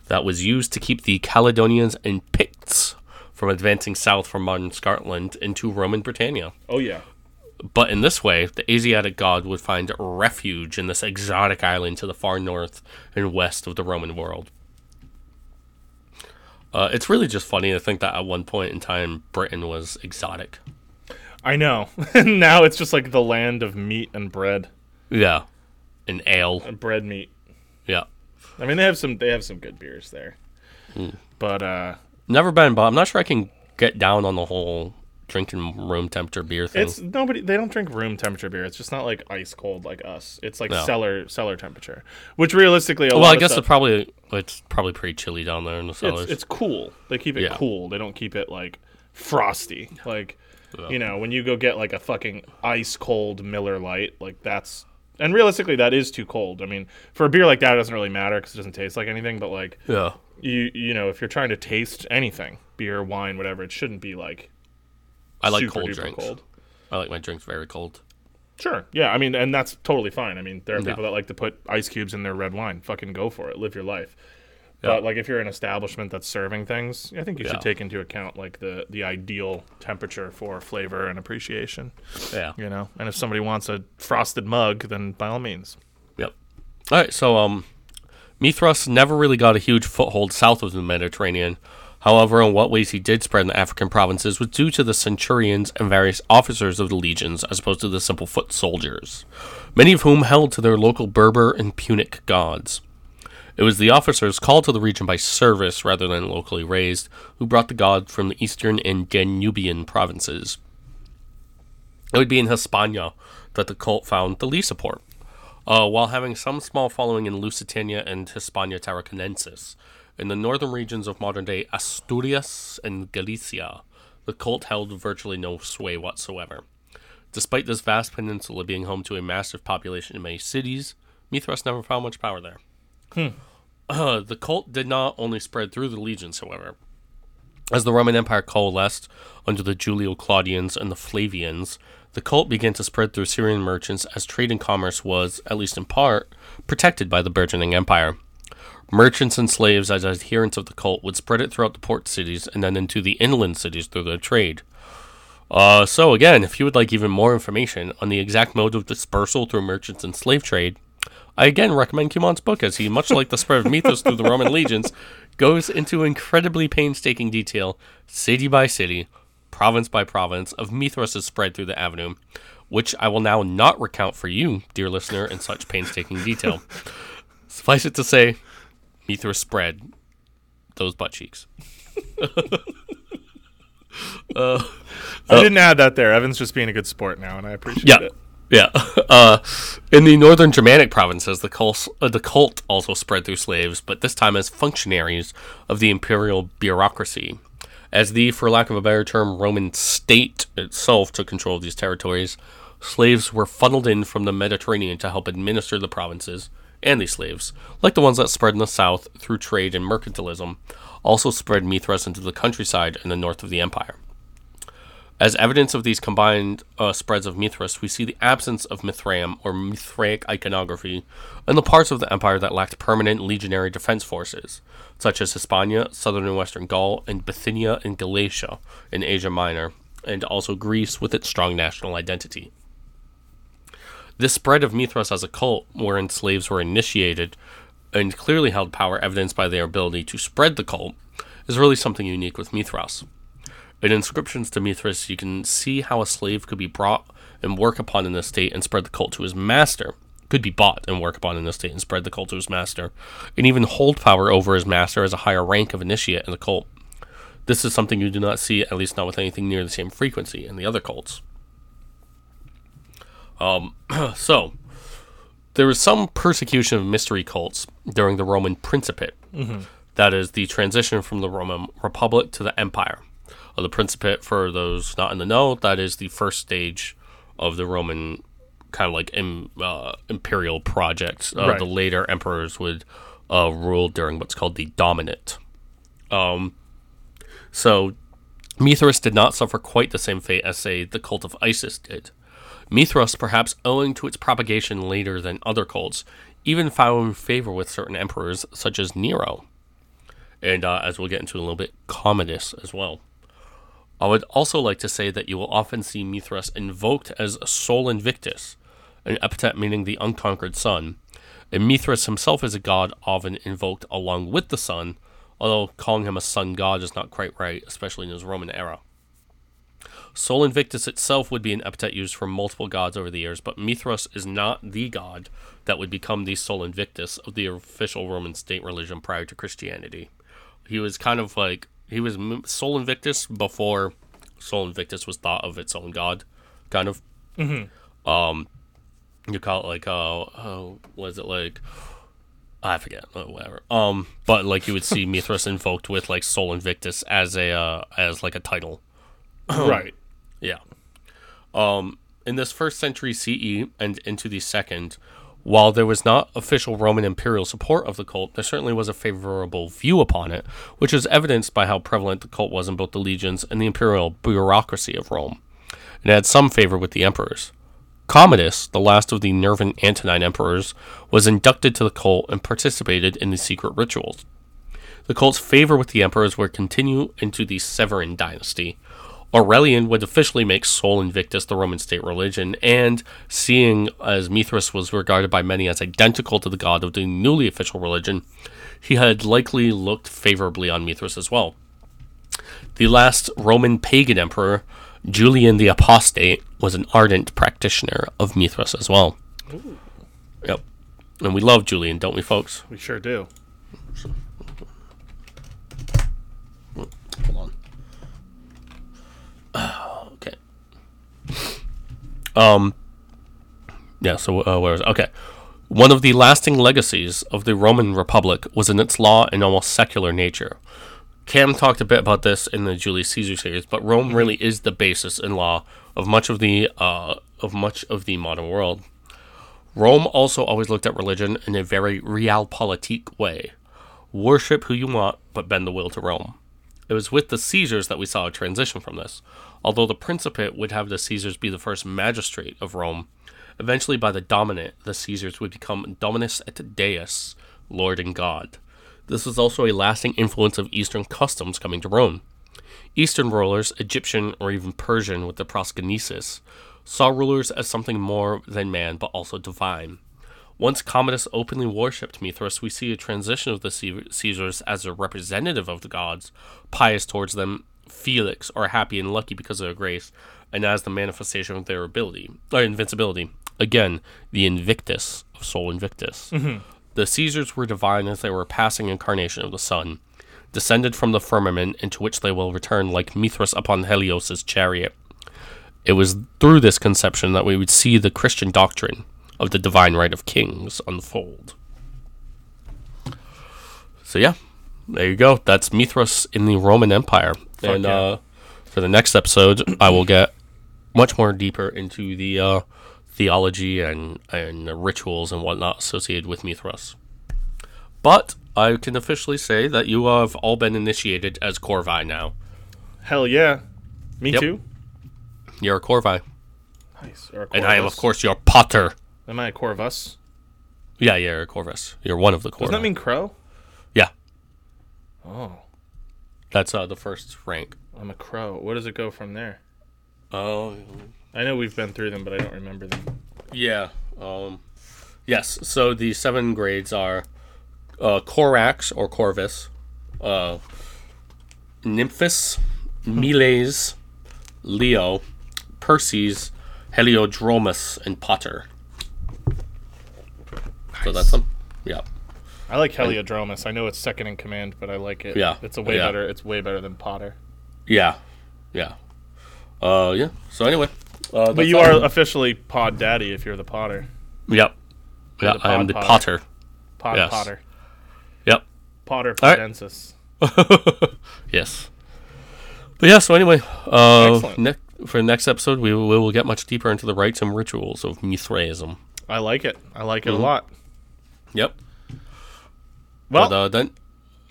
That was used to keep the Caledonians and Picts from advancing south from modern Scotland into Roman Britannia. Oh yeah. But in this way, the Asiatic god would find refuge in this exotic island to the far north and west of the Roman world. Uh, it's really just funny to think that at one point in time, Britain was exotic. I know. now it's just like the land of meat and bread. Yeah, and ale. And bread meat. Yeah, I mean they have some they have some good beers there. But uh never been, but I'm not sure I can get down on the whole drinking room temperature beer thing. it's nobody they don't drink room temperature beer. It's just not like ice cold like us. It's like No. cellar cellar temperature. Which realistically a well, lot I of guess stuff- it's probably it's probably pretty chilly down there in the cellars. it's, it's cool. They keep it Yeah. cool. They don't keep it like frosty. Like you know, when you go get like a fucking ice cold Miller Lite, like that's and realistically that is too cold. I mean, for a beer like that, it doesn't really matter because it doesn't taste like anything. But like yeah, you you know, if you're trying to taste anything, beer, wine, whatever, it shouldn't be like I like cold drinks. cold. I like my drinks very cold. Sure. Yeah. I mean, and that's totally fine. I mean, there are Yeah. people that like to put ice cubes in their red wine. Fucking go for it. Live your life. Yeah. But like, if you're an establishment that's serving things, I think you Yeah. should take into account like the the ideal temperature for flavor and appreciation. Yeah. You know, and if somebody wants a frosted mug, then by all means. Yep. All right, so um, Mithras never really got a huge foothold south of the Mediterranean. However, in what ways he did spread in the African provinces was due to the centurions and various officers of the legions, as opposed to the simple foot soldiers, many of whom held to their local Berber and Punic gods. It was the officers called to the region by service rather than locally raised who brought the god from the eastern and Danubian provinces. It would be in Hispania that the cult found the least support. Uh, while having some small following in Lusitania and Hispania Tarraconensis, in the northern regions of modern day Asturias and Galicia, the cult held virtually no sway whatsoever. Despite this vast peninsula being home to a massive population in many cities, Mithras never found much power there. Uh, the cult did not only spread through the legions, however. As the Roman Empire coalesced under the Julio Claudians and the Flavians, the cult began to spread through Syrian merchants as trade and commerce was, at least in part, protected by the burgeoning empire. Merchants and slaves, as adherents of the cult, would spread it throughout the port cities and then into the inland cities through their trade. Uh, so again, if you would like even more information on the exact mode of dispersal through merchants and slave trade, I again recommend Cumont's book, as he, much like the spread of Mithras through the Roman legions, goes into incredibly painstaking detail, city by city, province by province, of Mithras' spread through the avenue, which I will now not recount for you, dear listener, in such painstaking detail. Suffice it to say, Mithras spread those butt cheeks. Uh, I didn't add that there. Evan's just being a good sport now, and I appreciate Yeah. it. Yeah. Uh, in the northern Germanic provinces, the cult, uh, the cult also spread through slaves, but this time as functionaries of the imperial bureaucracy. As the, for lack of a better term, Roman state itself took control of these territories, slaves were funneled in from the Mediterranean to help administer the provinces, and these slaves, like the ones that spread in the south through trade and mercantilism, also spread Mithras into the countryside in the north of the empire. As evidence of these combined uh, spreads of Mithras, we see the absence of Mithraeum or Mithraic iconography in the parts of the empire that lacked permanent legionary defense forces, such as Hispania, southern and western Gaul, and Bithynia and Galatia in Asia Minor, and also Greece with its strong national identity. This spread of Mithras as a cult, wherein slaves were initiated and clearly held power, evidenced by their ability to spread the cult, is really something unique with Mithras. In inscriptions to Mithras, you can see how a slave could be brought and work upon an estate and spread the cult to his master. Could be bought and work upon an estate and spread the cult to his master, and even hold power over his master as a higher rank of initiate in the cult. This is something you do not see, at least not with anything near the same frequency in the other cults. Um, so there was some persecution of mystery cults during the Roman Principate. That is the transition from the Roman Republic to the Empire. Uh, the Principate, for those not in the know, that is the first stage of the Roman kind of like im, uh, imperial project. Uh, Right. The later emperors would uh, rule during what's called the Dominate. Um, so Mithras did not suffer quite the same fate as, say, the cult of Isis did. Mithras, perhaps owing to its propagation later than other cults, even found favor with certain emperors such as Nero. And uh, as we'll get into in a little bit, Commodus as well. I would also like to say that you will often see Mithras invoked as Sol Invictus, an epithet meaning the unconquered sun. And Mithras himself is a god often invoked along with the sun, although calling him a sun god is not quite right, especially in his Roman era. Sol Invictus itself would be an epithet used for multiple gods over the years, but Mithras is not the god that would become the Sol Invictus of the official Roman state religion prior to Christianity. He was kind of like he was Sol Invictus before Sol Invictus was thought of its own god, kind of. Mm-hmm. Um, you call it like uh, uh was it like I forget, uh, whatever. Um, but like you would see Mithras invoked with like Sol Invictus as a uh, as like a title. right. Yeah. Um, in this first century CE and into the second, while there was not official Roman imperial support of the cult, there certainly was a favorable view upon it, which is evidenced by how prevalent the cult was in both the legions and the imperial bureaucracy of Rome. It had some favor with the emperors. Commodus, the last of the Nervan Antonine emperors, was inducted to the cult and participated in the secret rituals. The cult's favor with the emperors would continue into the Severan dynasty, Aurelian would officially make Sol Invictus the Roman state religion, and seeing as Mithras was regarded by many as identical to the god of the newly official religion, he had likely looked favorably on Mithras as well. The last Roman pagan emperor, Julian the Apostate, was an ardent practitioner of Mithras as well. Ooh. Yep. And we love Julian, don't we, folks? We sure do. Hold on. okay. Um. Yeah. So uh, where is it? okay? One of the lasting legacies of the Roman Republic was in its law and almost secular nature. Cam talked a bit about this in the Julius Caesar series, but Rome really is the basis in law of much of the uh, of much of the modern world. Rome also always looked at religion in a very realpolitik way. Worship who you want, but bend the will to Rome. It was with the Caesars that we saw a transition from this, although the Principate would have the Caesars be the first magistrate of Rome. Eventually, by the Dominate, the Caesars would become Dominus et Deus, Lord and God. This was also a lasting influence of Eastern customs coming to Rome. Eastern rulers, Egyptian or even Persian with the proskynesis, saw rulers as something more than man but also divine. Once Commodus openly worshipped Mithras, we see a transition of the Caesars as a representative of the gods, pious towards them, Felix, or happy and lucky because of their grace, and as the manifestation of their ability, or invincibility. Again, the Invictus of Sol Invictus. Mm-hmm. The Caesars were divine as they were a passing incarnation of the sun, descended from the firmament into which they will return like Mithras upon Helios's chariot. It was through this conception that we would see the Christian doctrine of the divine right of kings unfold. So yeah, there you go. That's Mithras in the Roman Empire. Fuck and yeah. uh, for the next episode, I will get much more deeper into the uh, theology and and rituals and whatnot associated with Mithras. But I can officially say that you have all been initiated as Corvi now. Hell yeah, me yep. too. You're a Corvi. Nice. and I am, of course, your Pater. Am I a Corvus? Yeah, yeah, you're a Corvus. You're one of the Corvus. Doesn't that mean crow? Yeah. Oh. That's uh, the first rank. I'm a crow. What does it go from there? Oh. I know we've been through them, but I don't remember them. Yeah. Um, yes. So the seven grades are uh, Corax or Corvus, uh, Nymphus, Miles, Leo, Perses, Heliodromus, and Pater. So that's them. Yeah. I like Heliodromus. I know it's second in command, but I like it. Yeah. It's a way yeah. better. It's way better than Pater. Yeah. Yeah. Uh, yeah. So anyway. Uh, but you are officially Pod Daddy if you're the Pater. Yep. Yeah, I am the Pater. Pod yes. Pater. Yep. Pater Podensis. Right. yes. But yeah, so anyway, uh, ne- for the next episode, we will, we will get much deeper into the rites and rituals of Mithraism. I like it. I like it mm-hmm. a lot. Yep. Well, but, uh, then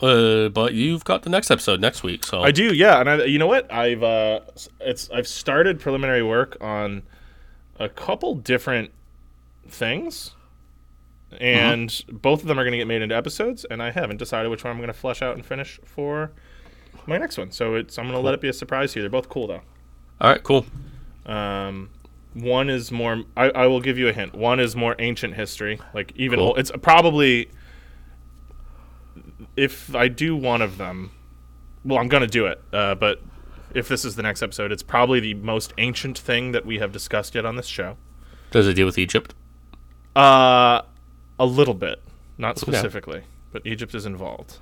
Uh, but you've got the next episode next week, so I do, yeah. And I, you know what? I've uh, it's I've started preliminary work on a couple different things, and both of them are going to get made into episodes. And I haven't decided which one I'm going to flesh out and finish for my next one. So it's I'm going to let it be a surprise to you. They're both cool though. all right, cool. Um, one is more. I, I will give you a hint. One is more ancient history, like even Cool. old, it's probably. If I do one of them, well, I'm gonna do it. Uh, but if this is the next episode, it's probably the most ancient thing that we have discussed yet on this show. Does it deal with Egypt? Uh, a little bit, not specifically, but Egypt is involved.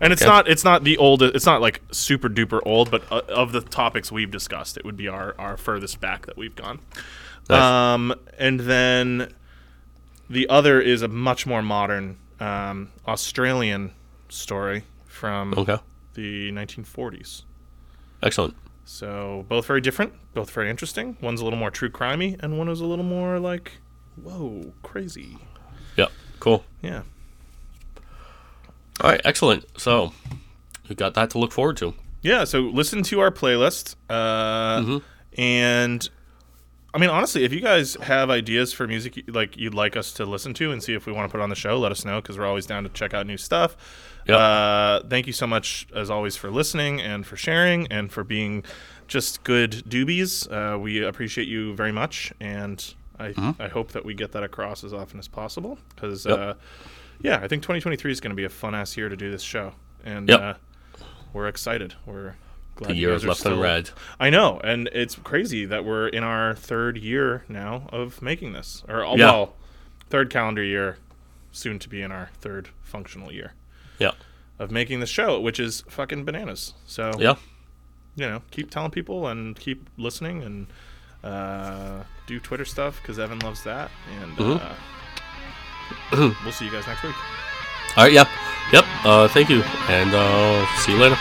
And it's Okay. not it's not the old it's not like super duper old, but uh, of the topics we've discussed, it would be our our furthest back that we've gone. Nice. Um, and then the other is a much more modern um, Australian story from Okay, the 1940s. excellent. So both very different, both very interesting. One's a little more true crimey, and one is a little more like, whoa, crazy. Yep. cool. Yeah. All right, excellent. So we got that to look forward to. Yeah, so listen to our playlist. Uh, Mhm. And I mean, honestly, if you guys have ideas for music like you'd like us to listen to and see if we want to put on the show, let us know because we're always down to check out new stuff. Yep. Uh, thank you so much, as always, for listening and for sharing and for being just good doobies. Uh, we appreciate you very much, and I, I hope that we get that across as often as possible because, Yep. Yeah, I think 2023 is going to be a fun ass year to do this show, and Yep. uh, we're excited. We're glad The year is left still- red. I know, and it's crazy that we're in our third year now of making this, or uh, Yeah. well, third calendar year, soon to be in our third functional year Yeah, of making the show, which is fucking bananas. So yeah, you know, keep telling people and keep listening and uh, do Twitter stuff because Evan loves that, and Mhm. uh, we'll see you guys next week. All right, yep, yep. Uh, thank you, and uh, see you later.